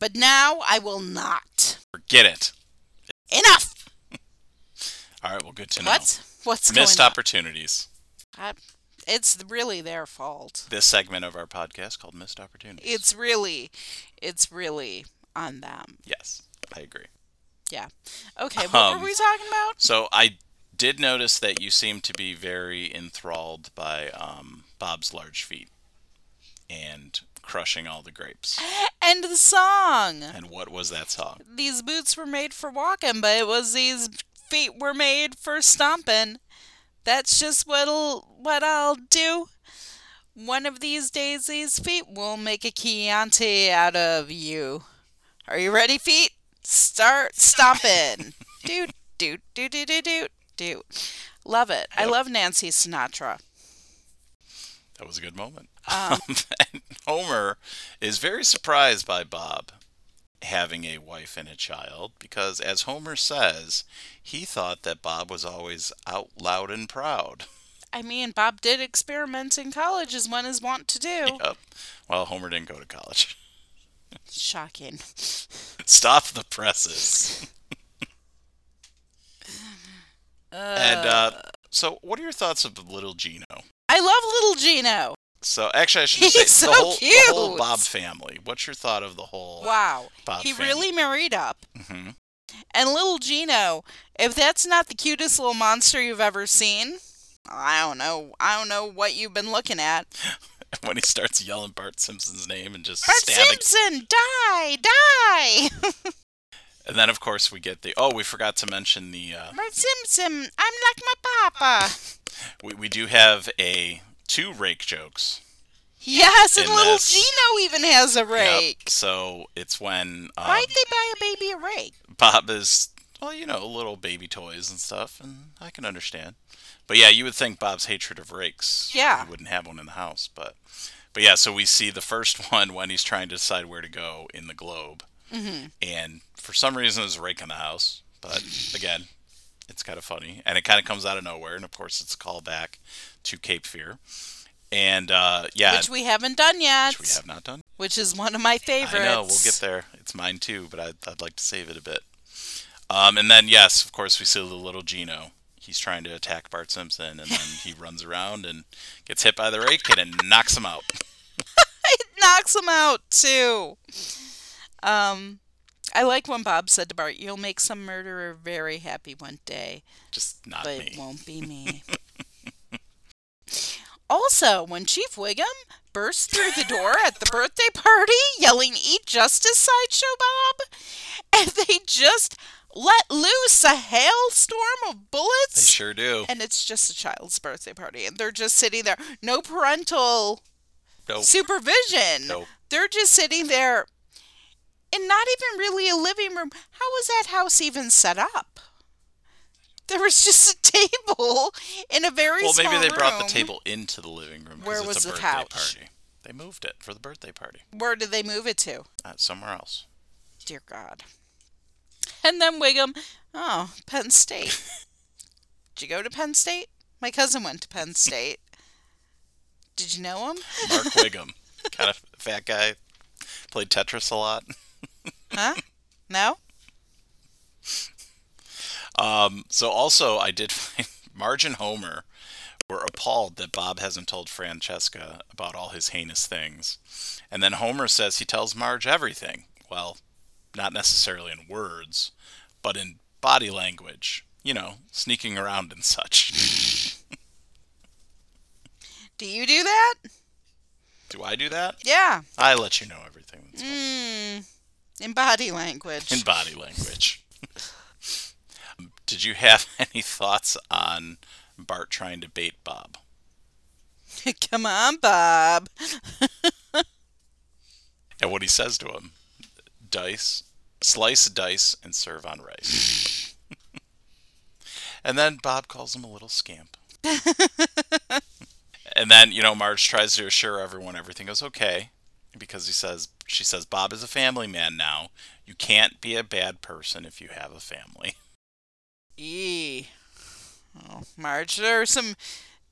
But now I will not. Forget it. Enough! All right, well, good to know. What? What's Missed opportunities. I, it's really their fault. This segment of our podcast called Missed Opportunities. It's really, it's really on them. yes, I agree. Yeah. Okay, what Um, were we talking about? So I did notice that you seem to be very enthralled by um, Bob's large feet and crushing all the grapes. And the song. And what was that song? These boots were made for walking, but it was these feet were made for stomping. That's just what'll what I'll do. One of these days, these feet will make a Chianti out of you. Are you ready, feet? Start stomping. do do do do do do do. Love it. I love Nancy Sinatra. That was a good moment. Um, and Homer is very surprised by Bob having a wife and a child because, as Homer says, he thought that Bob was always out loud and proud. I mean, Bob did experiment in college, as one is wont to do. Yep. Well, Homer didn't go to college. Shocking. Stop the presses. and uh, so, what are your thoughts of Little Gino? I love little Gino. So, actually, I should He's say so the, whole, the whole. Bob family. What's your thought of the whole Wow. Bob he family? really married up. hmm And little Gino, if that's not the cutest little monster you've ever seen, I don't know. I don't know what you've been looking at. When he starts yelling Bart Simpson's name and just Bart stabbing Simpson, die, die! And then, of course, we get the. Oh, we forgot to mention the. Uh, Bart Simpson, I'm like my papa. we, we do have a two rake jokes. Yes, and little this. Gino even has a Yep. rake. So it's when um, Why'd they buy a baby a rake? Bob is, well, you know, little baby toys and stuff, and I can understand. But yeah, you would think Bob's hatred of rakes. Yeah. He wouldn't have one in the house, but. But yeah, so we see the first one when he's trying to decide where to go in the globe. Mm-hmm. And for some reason, there's a rake in the house. But again, it's kind of funny. And it kind of comes out of nowhere. And of course, it's a callback to Cape Fear. And uh, yeah, Which we haven't done yet. which we have not done. Which is one of my favorites. I know, we'll get there. It's mine too, but I'd, I'd like to save it a bit. Um, and then, yes, of course, we see the little Gino he's trying to attack Bart Simpson, and then he runs around and gets hit by the rake and knocks him out. it knocks him out too. Um, I like when Bob said to Bart, "You'll make some murderer very happy one day, Just not but me. it won't be me." also, when Chief Wiggum burst through the door at the birthday party, yelling, "Eat justice, sideshow Bob!" and they just let loose a hailstorm of bullets. They sure do. and it's just a child's birthday party, and they're just sitting there, no parental Nope. supervision. Nope. They're just sitting there and not even really a living room. How was that house even set up? There was just a table in a very. Well, maybe they brought the table into the living room. Where it's was the birthday couch? Party. They moved it for the birthday party. Where did they move it to? Uh, somewhere else. Dear God. And then Wiggum, oh, Penn State. Did you go to Penn State? My cousin went to Penn State. Did you know him? Mark Wiggum, kind of fat guy, played Tetris a lot. Huh? No? Um, so also, I did find Marge and Homer were appalled that Bob hasn't told Francesca about all his heinous things, and then Homer says he tells Marge everything. Well, not necessarily in words, but in body language. You know, sneaking around and such. Do you do that? Do I do that? Yeah. I let you know everything that's Mm, in body language. in body language. Did you have any thoughts on Bart trying to bait Bob? Come on, Bob. And what he says to him dice, slice, dice, and serve on rice. and then Bob calls him a little scamp. and then, you know, Marge tries to assure everyone everything is okay because he says, she says, Bob is a family man now. You can't be a bad person if you have a family. Eee. Oh, Marge, there are some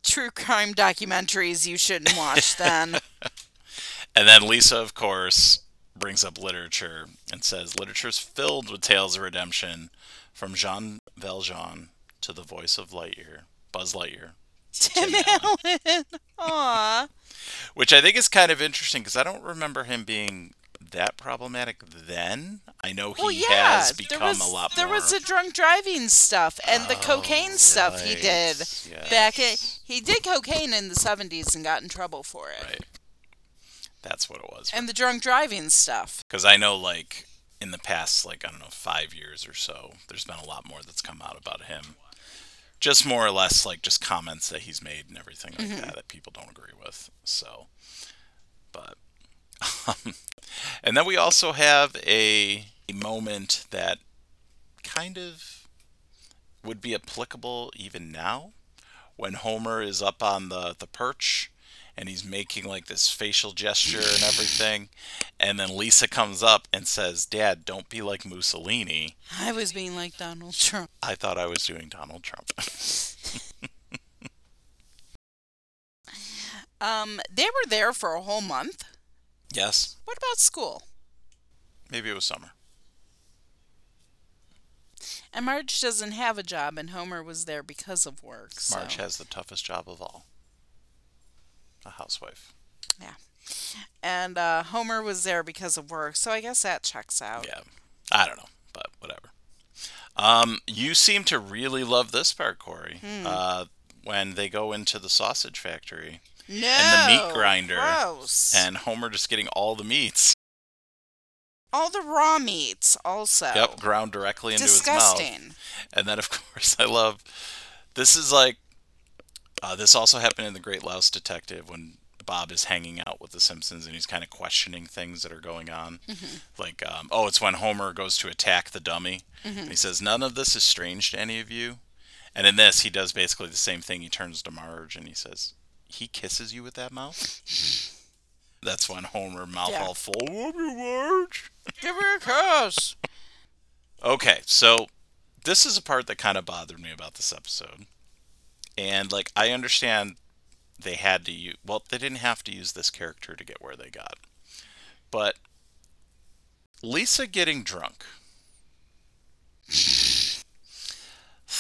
true crime documentaries you shouldn't watch then. And then Lisa, of course, brings up literature and says literature's filled with tales of redemption from Jean Valjean to the voice of Lightyear, Buzz Lightyear, Tim Allen. Allen. Aw. which I think is kind of interesting because I don't remember him being that problematic then. I know he Well, yeah. has become was, a lot there more. There was the drunk driving stuff and the cocaine Oh, stuff he did Yes. back in. He did cocaine in the 70s and got in trouble for it. Right. That's what it was. And the drunk driving stuff. Because I know, like, in the past, like, I don't know, five years or so, there's been a lot more that's come out about him. Just more or less, like, just comments that he's made and everything like Mm-hmm. that that people don't agree with. So, but. And then we also have a, a moment that kind of would be applicable even now when Homer is up on the, the perch and he's making like this facial gesture and everything. And then Lisa comes up and says, Dad, don't be like Mussolini. I was being like Donald Trump. I thought I was doing Donald Trump. Um, they were there for a whole month. Yes, What about school? maybe it was summer. And Marge doesn't have a job, and Homer was there because of work. So. Marge has the toughest job of all a housewife. Yeah. And uh, Homer was there because of work, so I guess that checks out. Yeah. I don't know, but whatever. Um, you seem to really love this part, Corey. Uh, when they go into the sausage factory No. And the meat grinder. Gross. and Homer just getting all the meats. all the raw meats also. Yep, ground directly into his mouth. Disgusting. And then, of course, I love this is like uh, this also happened in The Great Louse Detective when Bob is hanging out with the Simpsons and he's kind of questioning things that are going on. Like, um, oh, it's when Homer goes to attack the dummy. And he says, None of this is strange to any of you. And in this, he does basically the same thing. He turns to Marge and he says, He kisses you with that mouth? That's when Homer, mouth Yeah. all full, love you, Marge. Give her a kiss. Okay, so this is a part that kind of bothered me about this episode. And like I understand they had to use well, they didn't have to use this character to get where they got. But Lisa getting drunk.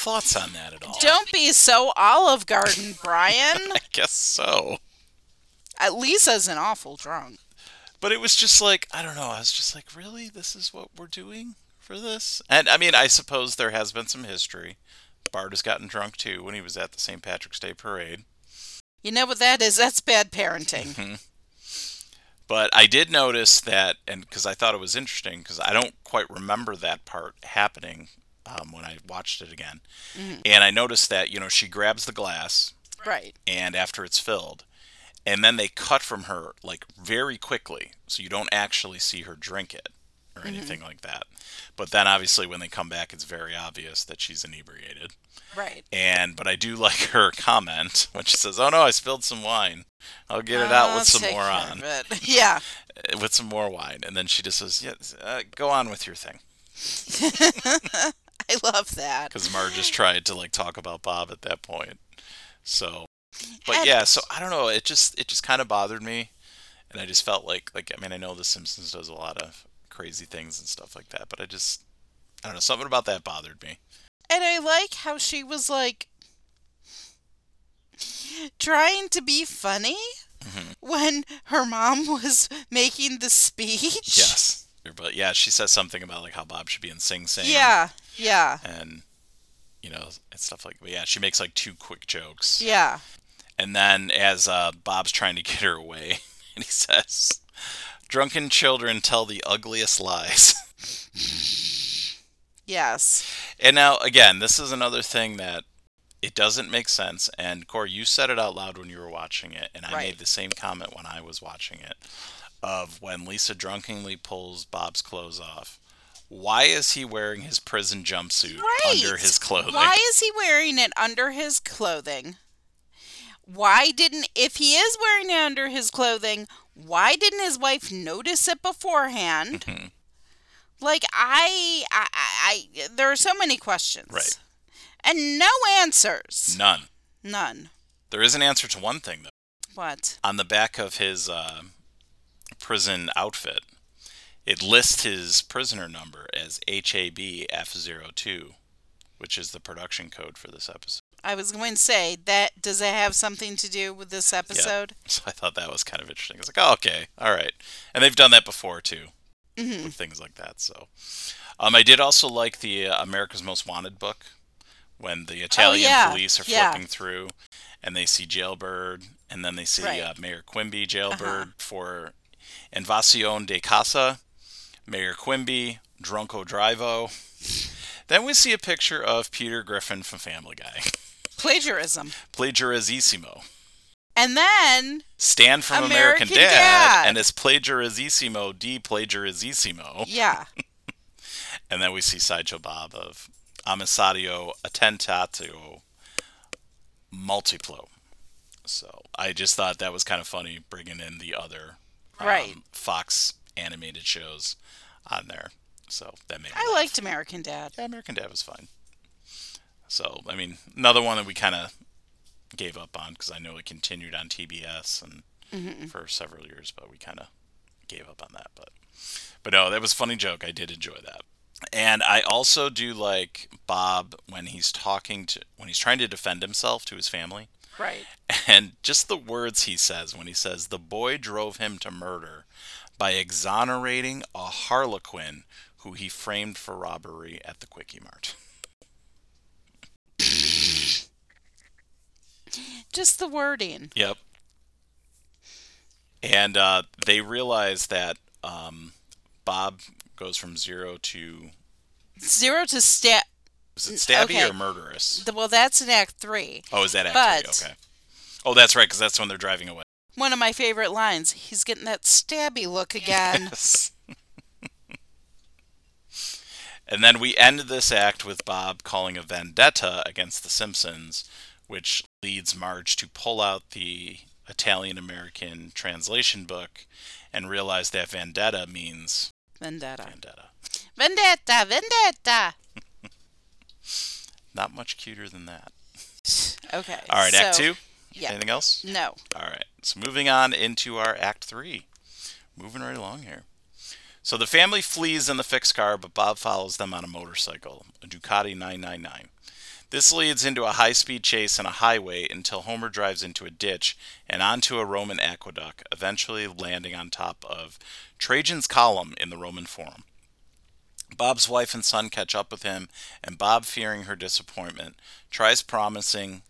thoughts on that at all? Don't be so Olive Garden, Brian. I guess so. Uh, Lisa's an awful drunk. But it was just like I don't know. I was just like, really, this is what we're doing for this? And I mean, I suppose there has been some history. Bart has gotten drunk too when he was at the St. Patrick's Day parade. You know what that is? That's bad parenting. Mm-hmm. But I did notice that, and because I thought it was interesting, because I don't quite remember that part happening um, when I watched it again. And I noticed that, you know, she grabs the glass, Right. and after it's filled, and then they cut from her like very quickly, so you don't actually see her drink it or anything like that. But then obviously when they come back, it's very obvious that she's inebriated. Right. And but I do like her comment when she says, "Oh no, I spilled some wine. I'll get it out I'll with some more on." Yeah. Uh, with some more wine, and then she just says, "Yes, uh, go on with your thing." I love that. Because Mar just tried to like talk about Bob at that point. So, but And- yeah, so I don't know. It just it just kind of bothered me, and I just felt like like I mean I know The Simpsons does a lot of crazy things and stuff like that, but I just I don't know something about that bothered me. And I like how she was like trying to be funny Mm-hmm. when her mom was making the speech. Yes, but yeah, she says something about like how Bob should be in Sing Sing. Yeah. Yeah. and you know and stuff like. Yeah, she makes like two quick jokes. Yeah. And then as uh, Bob's trying to get her away, and he says, "Drunken children tell the ugliest lies." Yes. and now again, this is another thing that it doesn't make sense. And Corey, you said it out loud when you were watching it, and I Right. made the same comment when I was watching it. Of when Lisa drunkenly pulls Bob's clothes off. Why is he wearing his prison jumpsuit Right. under his clothing? Why is he wearing it under his clothing? Why didn't if he is wearing it under his clothing, why didn't his wife notice it beforehand? Mhm. Like I, I, I, I, there are so many questions, Right. And no answers. None. None. There is an answer to one thing though. What? on the back of his uh, prison outfit, it lists his prisoner number as HABF02, which is the production code for this episode. I was going to say that. Does it have something to do with this episode? Yeah. So I thought that was kind of interesting. It's like, oh, okay, all right. And they've done that before too, Mhm. with things like that. So um, I did also like the uh, America's Most Wanted book when the Italian Oh, yeah, police are yeah. flipping through and they see Jailbird and then they see Right. uh, Mayor Quimby Jailbird Uh-huh. for Invasion de Casa, Mayor Quimby, Drunko Drivo. Then we see a picture of Peter Griffin from Family Guy, Plagiarism. plagiarizissimo. And then Stan from American, American Dad, Dad. and it's plagiarizissimo de plagiarizissimo. yeah, And then we see Sideshow Bob of Amisadio Attentato Multiplo. So I just thought that was kind of funny bringing in the other um, Right. Fox animated shows on there. So that made I liked American Dad. Yeah, American Dad was fine. So I mean, another one that we kind of gave up on because I know it continued on TBS and Mm-hmm. for several years, but we kind of gave up on that. But but no, that was a funny joke. I did enjoy that. And I also do like Bob when he's talking to when he's trying to defend himself to his family. Right. And just the words he says when he says the boy drove him to murder by exonerating a harlequin who he framed for robbery at the Quickie Mart. Just the wording. Yep. And uh, they realize that um, Bob goes from zero to Zero to stab. is it stabby okay. or murderous? Well, that's in Act Three. Oh, is that Act But- okay? Oh, that's right, because that's when they're driving away. One of my favorite lines. He's getting that stabby look again. Yes. and then we end this act with Bob calling a vendetta against the Simpsons, which leads Marge to pull out the Italian American translation book and realize that vendetta means Vendetta. vendetta. Vendetta. Vendetta. Not much cuter than that. Okay. All right, Act Two. Yeah. Anything else? No. All right. So moving on into our Act Three. Moving right along here. So the family flees in the fixed car, but Bob follows them on a motorcycle, a Ducati 999. This leads into a high speed chase on a highway until Homer drives into a ditch and onto a Roman aqueduct, eventually landing on top of Trajan's Column in the Roman Forum. Bob's wife and son catch up with him, and Bob, fearing her disappointment, tries promising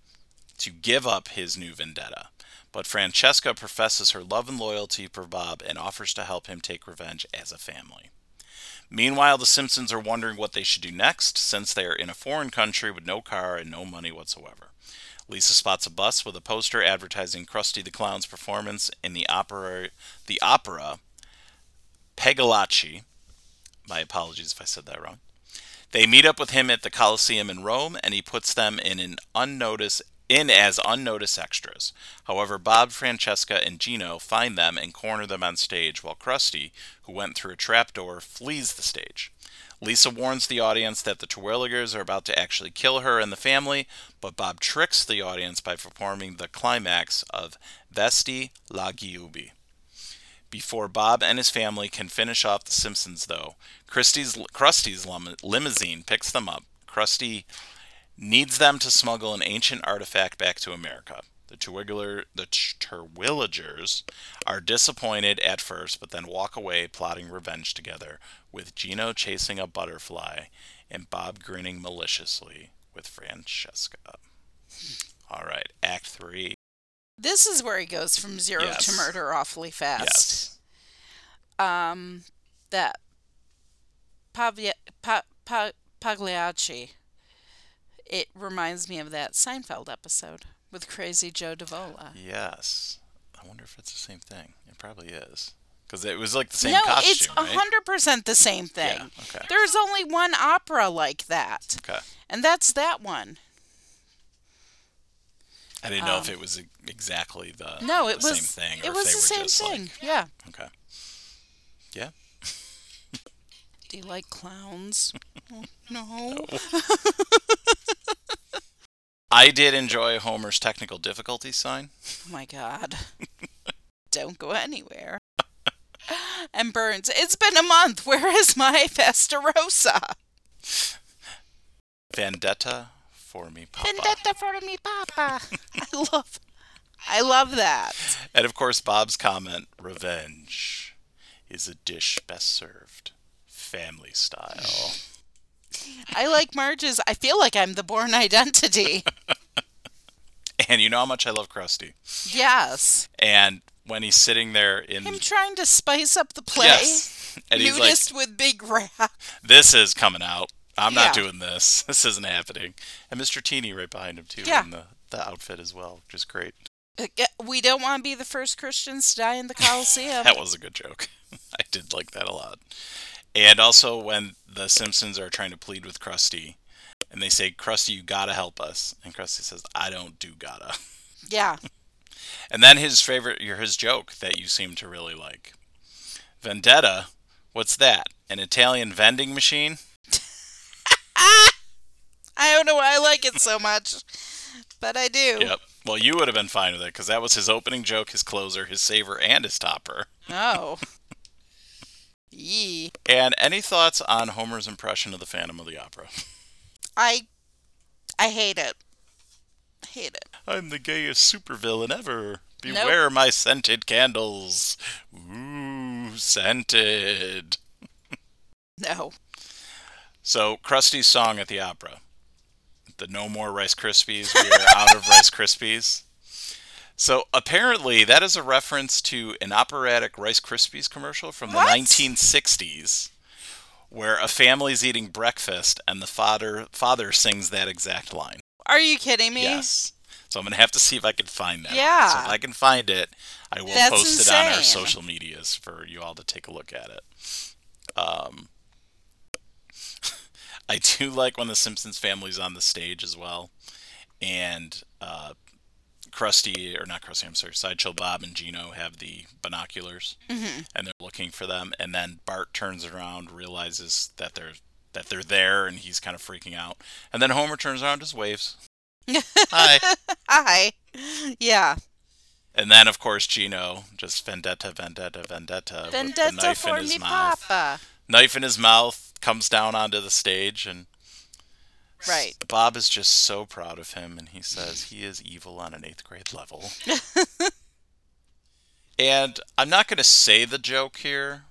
to give up his new vendetta. But Francesca professes her love and loyalty for Bob and offers to help him take revenge as a family. Meanwhile, the Simpsons are wondering what they should do next since they are in a foreign country with no car and no money whatsoever. Lisa spots a bus with a poster advertising Krusty the Clown's performance in the opera, the opera Pegolacci. My apologies if I said that wrong. They meet up with him at the Coliseum in Rome, and he puts them in an unnoticed in as unnoticed extras. However, Bob, Francesca, and Gino find them and corner them on stage, while Krusty, who went through a trapdoor, flees the stage. Lisa warns the audience that the Terwilligers are about to actually kill her and the family, but Bob tricks the audience by performing the climax of Vesti la Giubi. Before Bob and his family can finish off the Simpsons, though, Krusty's, Krusty's limousine picks them up. Krusty needs them to smuggle an ancient artifact back to America. The Terwilliger, the Terwilligers are disappointed at first, but then walk away, plotting revenge together, with Gino chasing a butterfly and Bob grinning maliciously with Francesca. All right, Act Three. This is where he goes from zero Yes. to murder awfully fast. Yes. Um, that Pavia, pa, pa, Pagliacci. It reminds me of that Seinfeld episode with Crazy Joe Davola. Yes. I wonder if it's the same thing. It probably is. Because it was like the same no, costume, it's a hundred percent the same thing. Yeah, okay. There's only one opera like that, Okay. and that's that one. I didn't know if it was exactly the, Um, No, it the was. same thing. Or it was the same thing. Like, Yeah. okay. Yeah. Do you like clowns? Oh, no. I did enjoy Homer's technical difficulty sign. Oh my god. Don't go anywhere. And Burns, it's been a month. Where is my Festarossa? Vendetta for me, Papa. Vendetta for me, Papa. I love, I love that. And of course, Bob's comment revenge is a dish best served family style. I like Marge's. I feel like I'm the Bourne identity. and you know how much I love Krusty. Yes. And when he's sitting there in. Him trying to spice up the play. Yes. And he's like, Nudist with big rap. this is coming out. I'm not Yeah. doing this. This isn't happening. And Mr. Teeny right behind him, too, Yeah. in the, the outfit as well, which is great. Uh, we don't want to be the first Christians to die in the Coliseum. That was a good joke. I did like that a lot. And also when the Simpsons are trying to plead with Krusty, and they say, Krusty, you gotta help us. And Krusty says, I don't do gotta. yeah. And then his favorite, his joke that you seem to really like. Vendetta, what's that? An Italian vending machine? I don't know why I like it so much, but I do. Yep. Well, you would have been fine with it because that was his opening joke, his closer, his saver, and his topper. Oh. Yee. And any thoughts on Homer's impression of the Phantom of the Opera? I I hate it. I hate it. I'm the gayest supervillain ever. Beware my scented candles. Ooh, scented. No. So, Krusty's song at the opera. The No More Rice Krispies. We are out of Rice Krispies. So, apparently, that is a reference to an operatic Rice Krispies commercial from the What? 1960s where a family's eating breakfast and the father father sings that exact line. Are you kidding me? Yes. So I'm gonna have to see if I can find that. Yeah. So if I can find it, I will That's post it on our social medias for you all to take a look at it. Um, I do like when the Simpsons family's on the stage as well, and uh, Krusty or not Krusty, I'm sorry, Sideshow Bob and Gino have the binoculars, Mm-hmm. and they're looking for them, and then Bart turns around, realizes that they're that they're there, and he's kind of freaking out, and then Homer turns around, just waves. Hi. Hi. Yeah. And then, of course, Gino just vendetta, vendetta, vendetta, with the knife for in his me, mouth. Papa. Knife in his mouth, comes down onto the stage, and Right. Bob is just so proud of him, and he says he is evil on an eighth grade level. and I'm not going to say the joke here,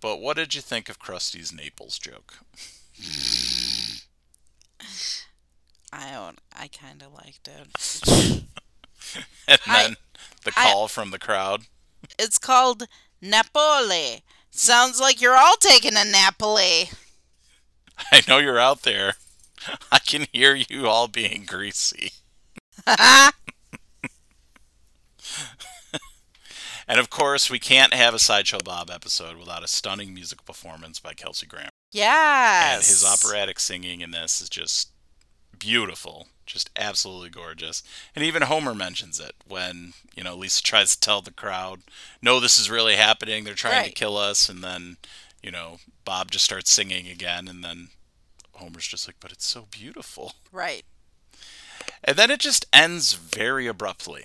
but what did you think of Krusty's Naples joke? I don't. I kind of liked it. and I- then the I- call from the crowd. It's called Napoli. Sounds like you're all taking a Napoli. I know you're out there. I can hear you all being greasy. And of course, we can't have a Sideshow Bob episode without a stunning musical performance by Kelsey Grammer. Yes. And his operatic singing in this is just beautiful, just absolutely gorgeous. And even Homer mentions it when, you know, Lisa tries to tell the crowd, no, this is really happening. They're trying to kill us. And then, you know, Bob just starts singing again. And then Homer's just like, but it's so beautiful. Right. And then it just ends very abruptly.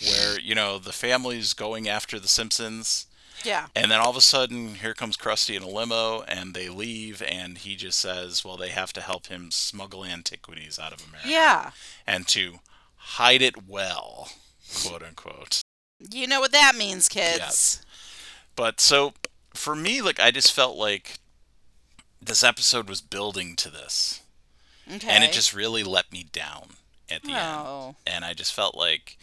Where, you know, the family's going after the Simpsons. Yeah. And then all of a sudden, here comes Krusty in a limo, and they leave, and he just says, well, they have to help him smuggle antiquities out of America. Yeah. And to hide it well, quote unquote. You know what that means, kids. But so, for me, like, I just felt like this episode was building to this. Okay. And it just really let me down at the end. Oh. And I just felt like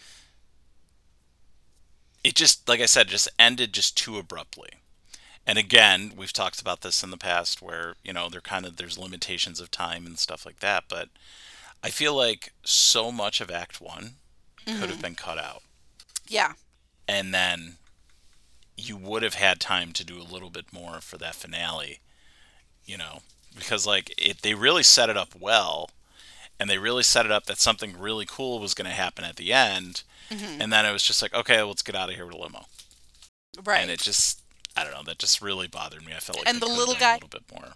it just, like I said, just ended just too abruptly. And again, we've talked about this in the past where, you know, there kind of there's limitations of time and stuff like that, but I feel like so much of act 1 could have mm-hmm. been cut out. Yeah. And then you would have had time to do a little bit more for that finale, you know, because like it they really set it up well and they really set it up that something really cool was going to happen at the end. Mm-hmm. And then it was just like, okay, let's get out of here with a limo. Right. And it just I don't know, that just really bothered me. I felt like And the little guy- a little bit more.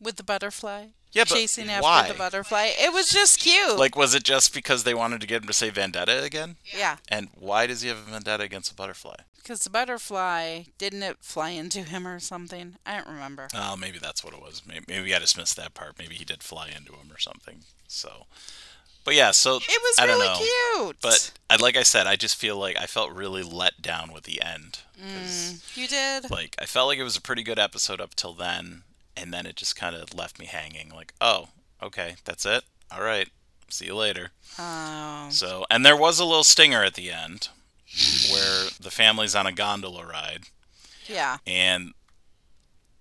With the butterfly. Yeah, but chasing after why? the butterfly. It was just cute. Like was it just because they wanted to get him to say vendetta again? yeah. And why does he have a vendetta against a butterfly? Because the butterfly didn't it fly into him or something? I don't remember. Oh, maybe that's what it was. Maybe, maybe I just missed that part. Maybe he did fly into him or something. So, but yeah, so It was I don't really know. cute. But I, like I said, I just feel like I felt really let down with the end. Mm, you did. Like I felt like it was a pretty good episode up till then, and then it just kind of left me hanging. Like, oh, okay, that's it. All right, see you later. Oh. So, and there was a little stinger at the end, where the family's on a gondola ride, Yeah. and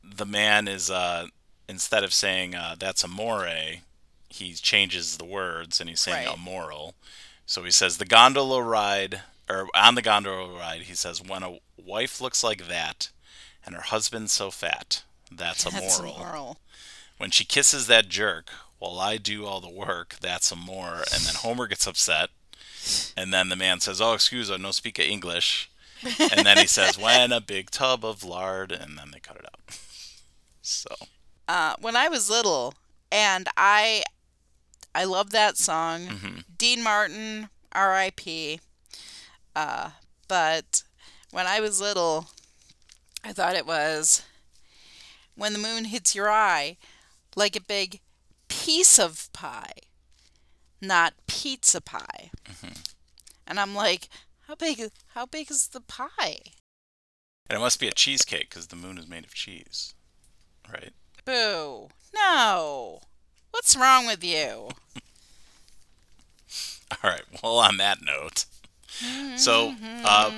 the man is uh instead of saying uh, that's amore he changes the words and he's saying Right. immoral so he says the gondola ride or on the gondola ride he says when a wife looks like that and her husband so fat that's That's immoral immoral. when she kisses that jerk while i do all the work that's amore and then homer gets upset and then the man says oh excuse me no speak english and then he says when a big tub of lard and then they cut it out so Uh, when I was little, and I, I love that song. mhm. Dean Martin, R.I.P. Uh, but when I was little, I thought it was when the moon hits your eye, like a big piece of pie, not pizza pie. Mm-hmm. And I'm like, how big? How big is the pie? and it must be a cheesecake because the moon is made of cheese right Boo! No. What's wrong with you? all right well on that note so uh,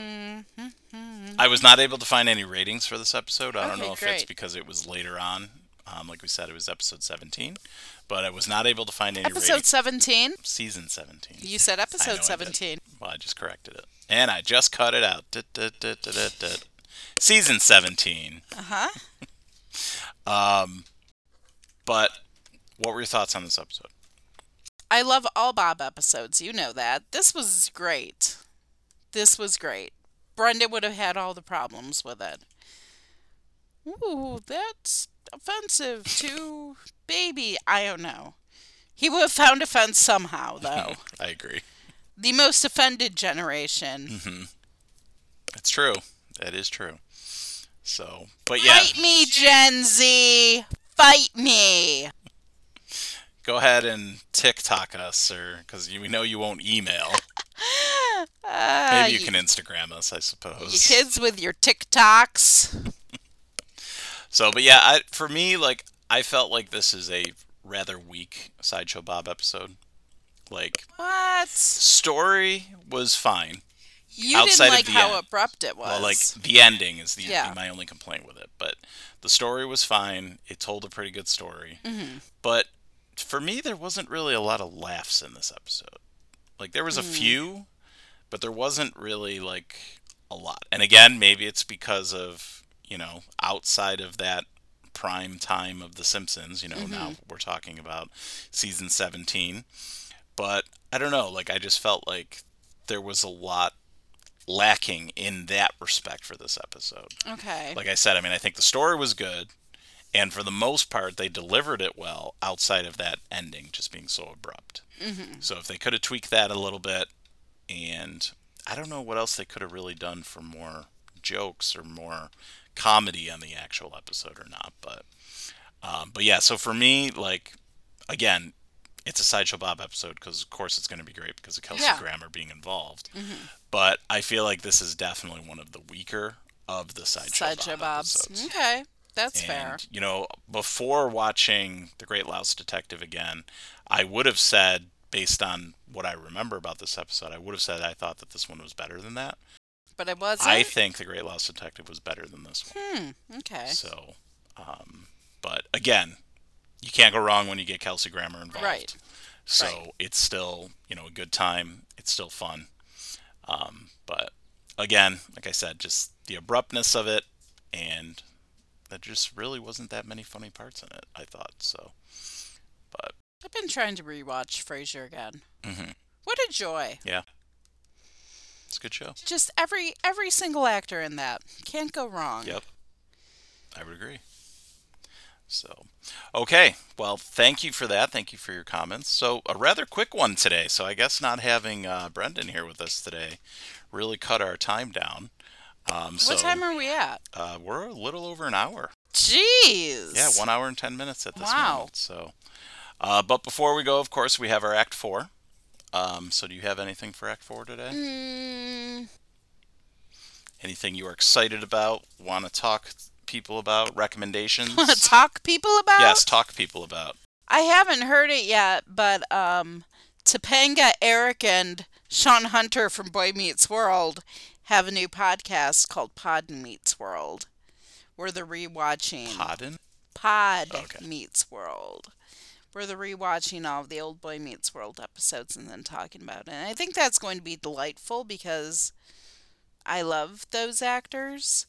i was not able to find any ratings for this episode i don't Okay, know if it's great. because it was later on um, like we said it was episode 17 but i was not able to find any ratings. Episode ratings 17. season 17 You said I know I episode did. 17. Well, I just corrected it. And I just cut it out. Dut, dut, dut, dut, dut, dut. Season 17. Uh huh. Um, but what were your thoughts on this episode? I love all Bob episodes. You know that. This was great. This was great. Brendan would have had all the problems with it. Ooh, that's offensive to baby. I don't know. He would have found offense somehow, though. I agree. the most offended generation. Mm-hmm. It's true. That is true. So, but yeah, Fight me, Gen Z! Fight me! go ahead and TikTok us, or because we know you won't email. Uh, Maybe you y- can Instagram us, I suppose. kids with your TikToks. So, but yeah, I, for me, like I felt like this is a rather weak sideshow Bob episode. Like What? story was fine. You Outside didn't like how end. abrupt it was. Well, like the ending is the Yeah. my only complaint with it, but the story was fine. It told a pretty good story. Mm-hmm. But for me, there wasn't really a lot of laughs in this episode. Like there was a Mm. few, but there wasn't really like a lot. And again, maybe it's because of you know outside of that prime time of The Simpsons. You know, now Mm-hmm. we're talking about season seventeen. But I don't know. Like I just felt like there was a lot lacking in that respect for this episode. okay. Like I said, I mean, I think the story was good, and for the most part, they delivered it well. Outside of that ending just being so abrupt, mm-hmm. so if they could have tweaked that a little bit, and I don't know what else they could have really done for more jokes or more comedy on the actual episode or not, but um, but yeah. So for me, like again. It's a Sideshow Bob episode because, of course, it's going to be great because of Kelsey Yeah. Grammer being involved. But I feel like this is definitely one of the weaker of the Sideshow, Sideshow Bob Bob's. episodes. Okay. That's And, fair. you know, before watching The Great Louse Detective again, I would have said, based on what I remember about this episode, I would have said I thought that this one was better than that. But it wasn't. I think The Great Louse Detective was better than this one. hmm. Okay. So, um, but again, you can't go wrong when you get Kelsey Grammer involved. Right. So Right. it's still, you know, a good time. It's still fun. Um, but again, like I said, just the abruptness of it, and there just really wasn't that many funny parts in it. I thought so. But I've been trying to rewatch Frasier again. mhm. What a joy! Yeah, it's a good show. Just every every single actor in that can't go wrong. Yep. I would agree. So, okay. Well, thank you for that. Thank you for your comments. So, a rather quick one today. So, I guess not having uh, Brendan here with us today really cut our time down. Um, so, What time are we at? uh, we're a little over an hour. Jeez. Yeah, one hour and ten minutes at this Wow. moment. So, uh, but before we go, of course, we have our Act Four. Um, so, do you have anything for Act Four today? Mm, Anything you are excited about? Want to talk people about? Recommendations? want to talk people about? Yes, talk people about. I haven't heard it yet, but um, Topanga, Eric, and Shawn Hunter from Boy Meets World have a new podcast called Pod Meets World, where they're rewatching Podden? Pod Okay. Meets World, where they're rewatching all of the old Boy Meets World episodes and then talking about it. And I think that's going to be delightful because I love those actors.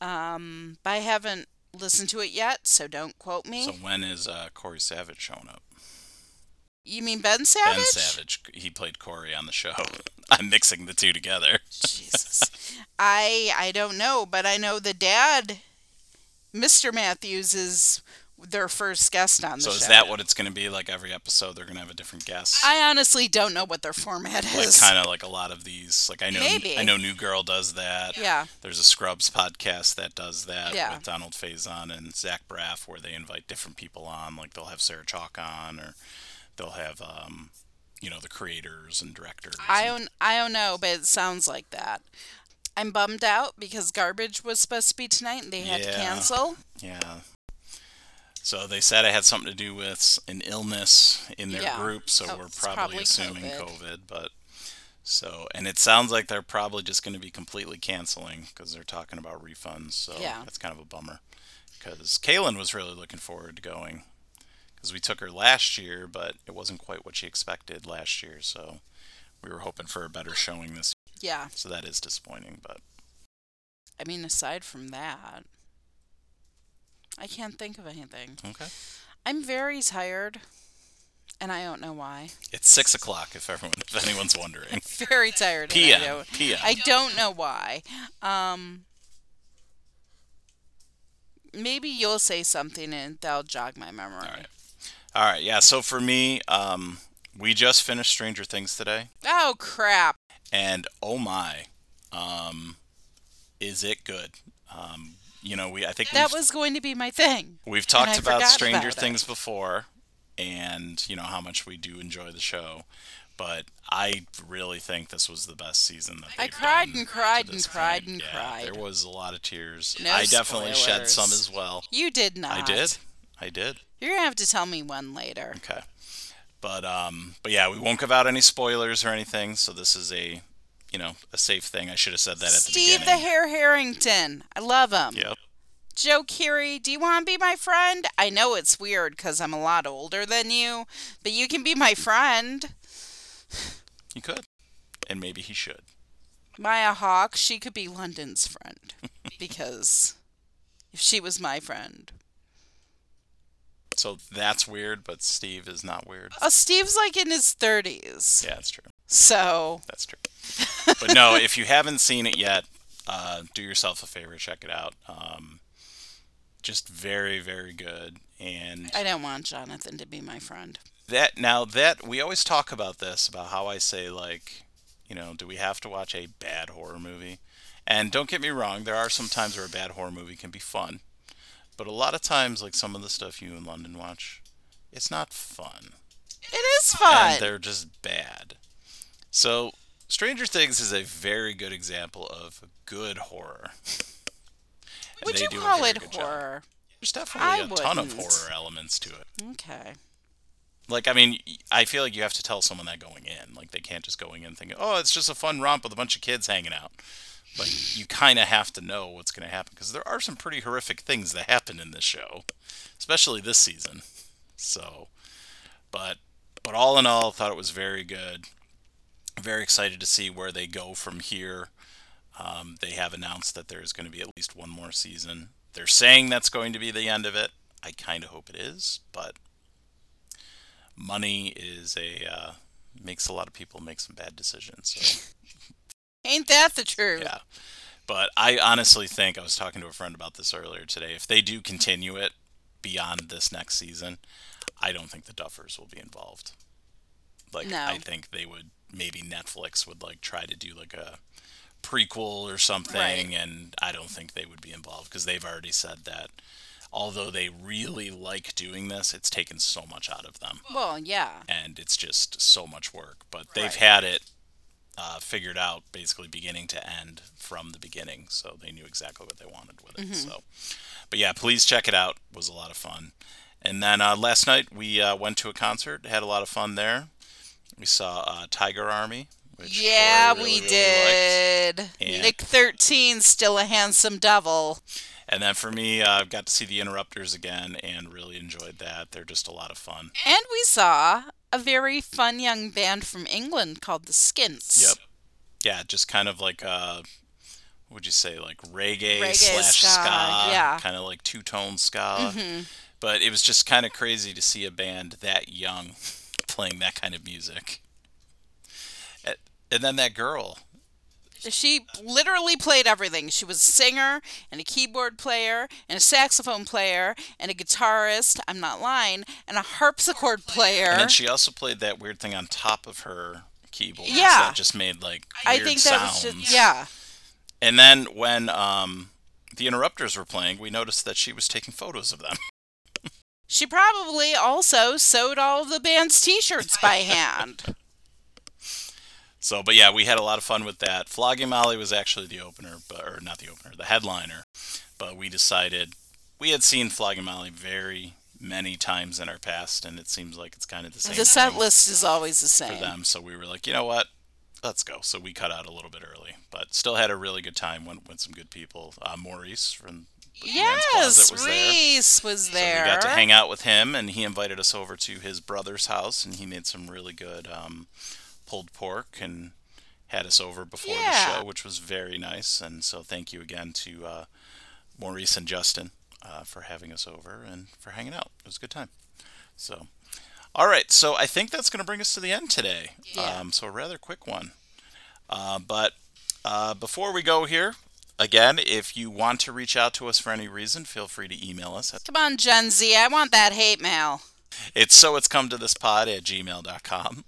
Um, but I haven't listened to it yet, so don't quote me. So when is uh, Cory Savage showing up? you mean Ben Savage? Ben Savage. He played Cory on the show. I'm mixing the two together. Jesus. I I don't know, but I know the dad, Mr. Matthews, is their first guest on the So show. is that what it's going to be? Like every episode, they're going to have a different guest. I honestly don't know what their format like is. kind of like a lot of these. Like I know, Maybe. I know, New Girl does that. Yeah. There's a Scrubs podcast that does that Yeah. with Donald Faison and Zach Braff, where they invite different people on. Like they'll have Sarah Chalk on, or they'll have, um, you know, the creators and directors. I don't I don't know, but it sounds like that. I'm bummed out because Garbage was supposed to be tonight and they had to cancel. Yeah. So they said it had something to do with an illness in their Yeah. group, so Oh, we're probably, probably assuming COVID. COVID. But so, and it sounds like they're probably just going to be completely canceling because they're talking about refunds. So Yeah. that's kind of a bummer. Because Kaylin was really looking forward to going because we took her last year, but it wasn't quite what she expected last year. So we were hoping for a better showing this. Year. Yeah. So that is disappointing, but I mean aside from that, I can't think of anything. okay. I'm very tired and I don't know why. It's six o'clock if everyone, if anyone's wondering. Very tired. and I PM. don't- PM. I don't know why. Um, maybe you'll say something and that'll jog my memory. All right. All right. Yeah. So for me, um, we just finished Stranger Things today, Oh crap! and oh my, um, is it good? Um, you know, we I think That we've, was going to be my thing. we've I talked about forgot Stranger about it. Things before, and you know how much we do enjoy the show. But I really think this was the best season that I they've cried done and cried and this cried point. and yeah, cried. There was a lot of tears. No I definitely shed spoilers. some as well. You did not. I did. I did. You're gonna have to tell me one later. Okay. But um but yeah, we won't give out any spoilers or anything, so this is a you know, a safe thing. I should have said that at the Steve the beginning. Hare Harrington. I love him. Yep. Joe Keery, do you want to be my friend? I know it's weird because I'm a lot older than you, but you can be my friend. He could. And maybe he should. Maya Hawke, she could be London's friend because if she was my friend. So that's weird, but Steve is not weird. Oh, Steve's like in his 30s. Yeah, that's true. So, That's true. but no, if you haven't seen it yet, uh, do yourself a favor, check it out. Um, just very, very good. And I don't want Jonathan to be my friend. that now that we always talk about this about how I say like, you know, do we have to watch a bad horror movie? And don't get me wrong, there are some times where a bad horror movie can be fun, but a lot of times, like some of the stuff you in London watch, it's not fun. It is fun. and they're just bad. So, Stranger Things is a very good example of good horror. Would you call it good job. horror? There's definitely I a ton of horror elements to it. Okay. Like, I mean, I feel like you have to tell someone that going in. Like, they can't just going in thinking, oh, it's just a fun romp with a bunch of kids hanging out. Like, you kind of have to know what's going to happen because there are some pretty horrific things that happen in this show, especially this season. So, but but all in all, I thought it was very good. Very excited to see where they go from here. Um, they have announced that there's going to be at least one more season. They're saying that's going to be the end of it. I kind of hope it is, but money is a uh, makes a lot of people make some bad decisions. So Ain't that the truth? yeah, but I honestly think I was talking to a friend about this earlier today. If they do continue it beyond this next season, I don't think the Duffers will be involved. Like No. I think they would maybe Netflix would like try to do like a prequel or something, Right. and I don't think they would be involved because they've already said that. Although they really like doing this, it's taken so much out of them Well, yeah. and it's just so much work. But they've Right. had it uh, figured out basically beginning to end from the beginning, so they knew exactly what they wanted with it. So, but yeah, please check it out. It was a lot of fun. And then uh, last night we uh, went to a concert, had a lot of fun there. We saw uh, Tiger Army. Which Yeah, Corey we really, really did. Nick 13, still a handsome devil. And then for me, I uh, got to see the Interrupters again and really enjoyed that. They're just a lot of fun. And we saw a very fun young band from England called the Skints. Yep. Yeah, just kind of like uh what would you say, like reggae, Reggae, slash ska, ska, yeah. kind of like two tone ska. hmm But it was just kind of crazy to see a band that young playing that kind of music. And then that girl, She literally played everything. She was a singer and a keyboard player and a saxophone player and a guitarist. I'm not lying. And a harpsichord player. and then she also played that weird thing on top of her keyboard Yeah. that just made like I weird think that sounds. was just yeah. And then when um the Interrupters were playing, we noticed that she was taking photos of them. She probably also sewed all of the band's t-shirts by hand. So, but yeah, we had a lot of fun with that. Flogging Molly was actually the opener, but or not the opener, the headliner. But we decided we had seen Flogging Molly very many times in our past, and it seems like it's kind of the same the set list is always the same for them. So we were like, you know what? Let's go. So we cut out a little bit early, but still had a really good time. Went with some good people. Uh, Maurice from Yes, was there. Was there. So we got to hang out with him, and he invited us over to his brother's house, and he made some really good um, pulled pork and had us over before Yeah. the show, which was very nice. And so thank you again to uh, Maurice and Justin uh, for having us over and for hanging out. It was a good time. So, all right, so I think that's going to bring us to the end today. Yeah. Um, so a rather quick one. Uh, but uh, before we go here, again, if you want to reach out to us for any reason, feel free to email us at Come on, Gen Z. I want that hate mail. It's so it's come to this pod at gmail.com.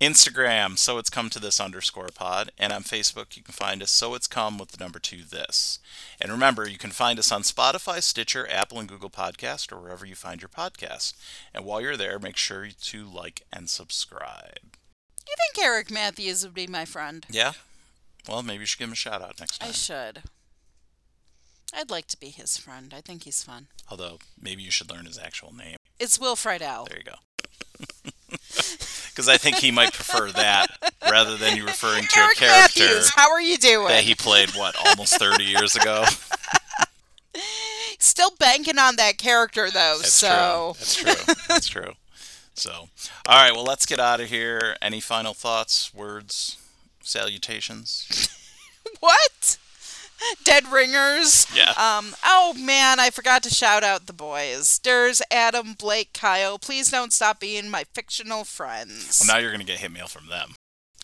Instagram, so it's come to this underscore pod. And on Facebook, you can find us so it's come with the number two this. And remember, you can find us on Spotify, Stitcher, Apple, and Google Podcast, or wherever you find your podcast. And while you're there, make sure to like and subscribe. You think Eric Matthews would be my friend? Yeah? Well, maybe you should give him a shout out next time. I should. I'd like to be his friend. I think he's fun. Although, maybe you should learn his actual name. It's Will Friedle. There you go. Because I think he might prefer that rather than you referring to Eric a character Matthews, how are you doing? that he played, what, almost 30 years ago? Still banking on that character though, That's so true. That's true. That's true. So, all right, well, let's get out of here. Any final thoughts, words, salutations? what? Dead ringers. Yeah. Um. Oh man, I forgot to shout out the boys. Ders, Adam, Blake, Kyle. Please don't stop being my fictional friends. Well, now you're going to get hit mail from them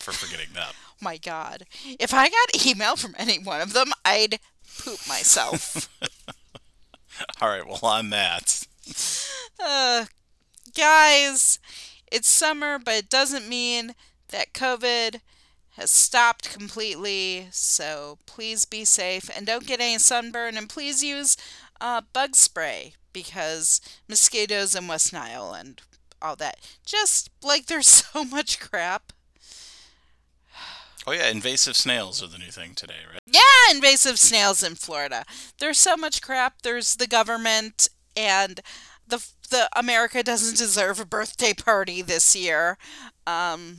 for forgetting them. my God, if I got email from any one of them, I'd poop myself. All right, well, on that, uh, guys, it's summer, but it doesn't mean that COVID has stopped completely. So please be safe and don't get any sunburn. And please use uh, bug spray because mosquitoes in West Nile and all that. Just like there's so much crap. oh yeah, invasive snails are the new thing today, right? Yeah, invasive snails in Florida. There's so much crap. There's the government and the the America doesn't deserve a birthday party this year. Um,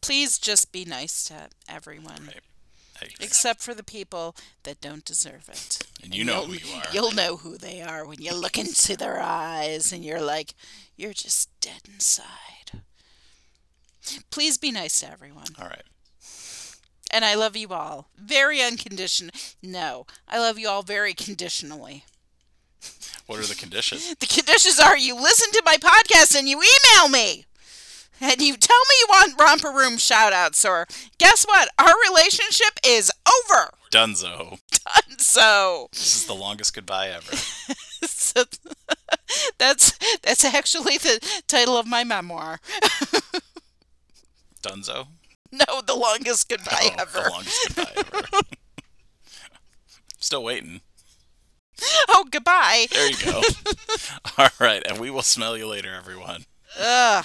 please just be nice to everyone. Right. Except for the people that don't deserve it. And you know who you are. You'll know who they are when you look into their eyes and you're like, you're just dead inside. Please be nice to everyone. All right. And I love you all. Very unconditional. No, I love you all very conditionally. What are the conditions? The conditions are you listen to my podcast and you email me. And you tell me you want romper room shout outs or guess what? Our relationship is over. Dunzo. Done so. This is the longest goodbye ever. so that's that's actually the title of my memoir. Dunzo. no, the longest goodbye Oh, ever. The longest goodbye ever. Still waiting. Oh, goodbye. There you go. All right, and we will smell you later, everyone. Ugh.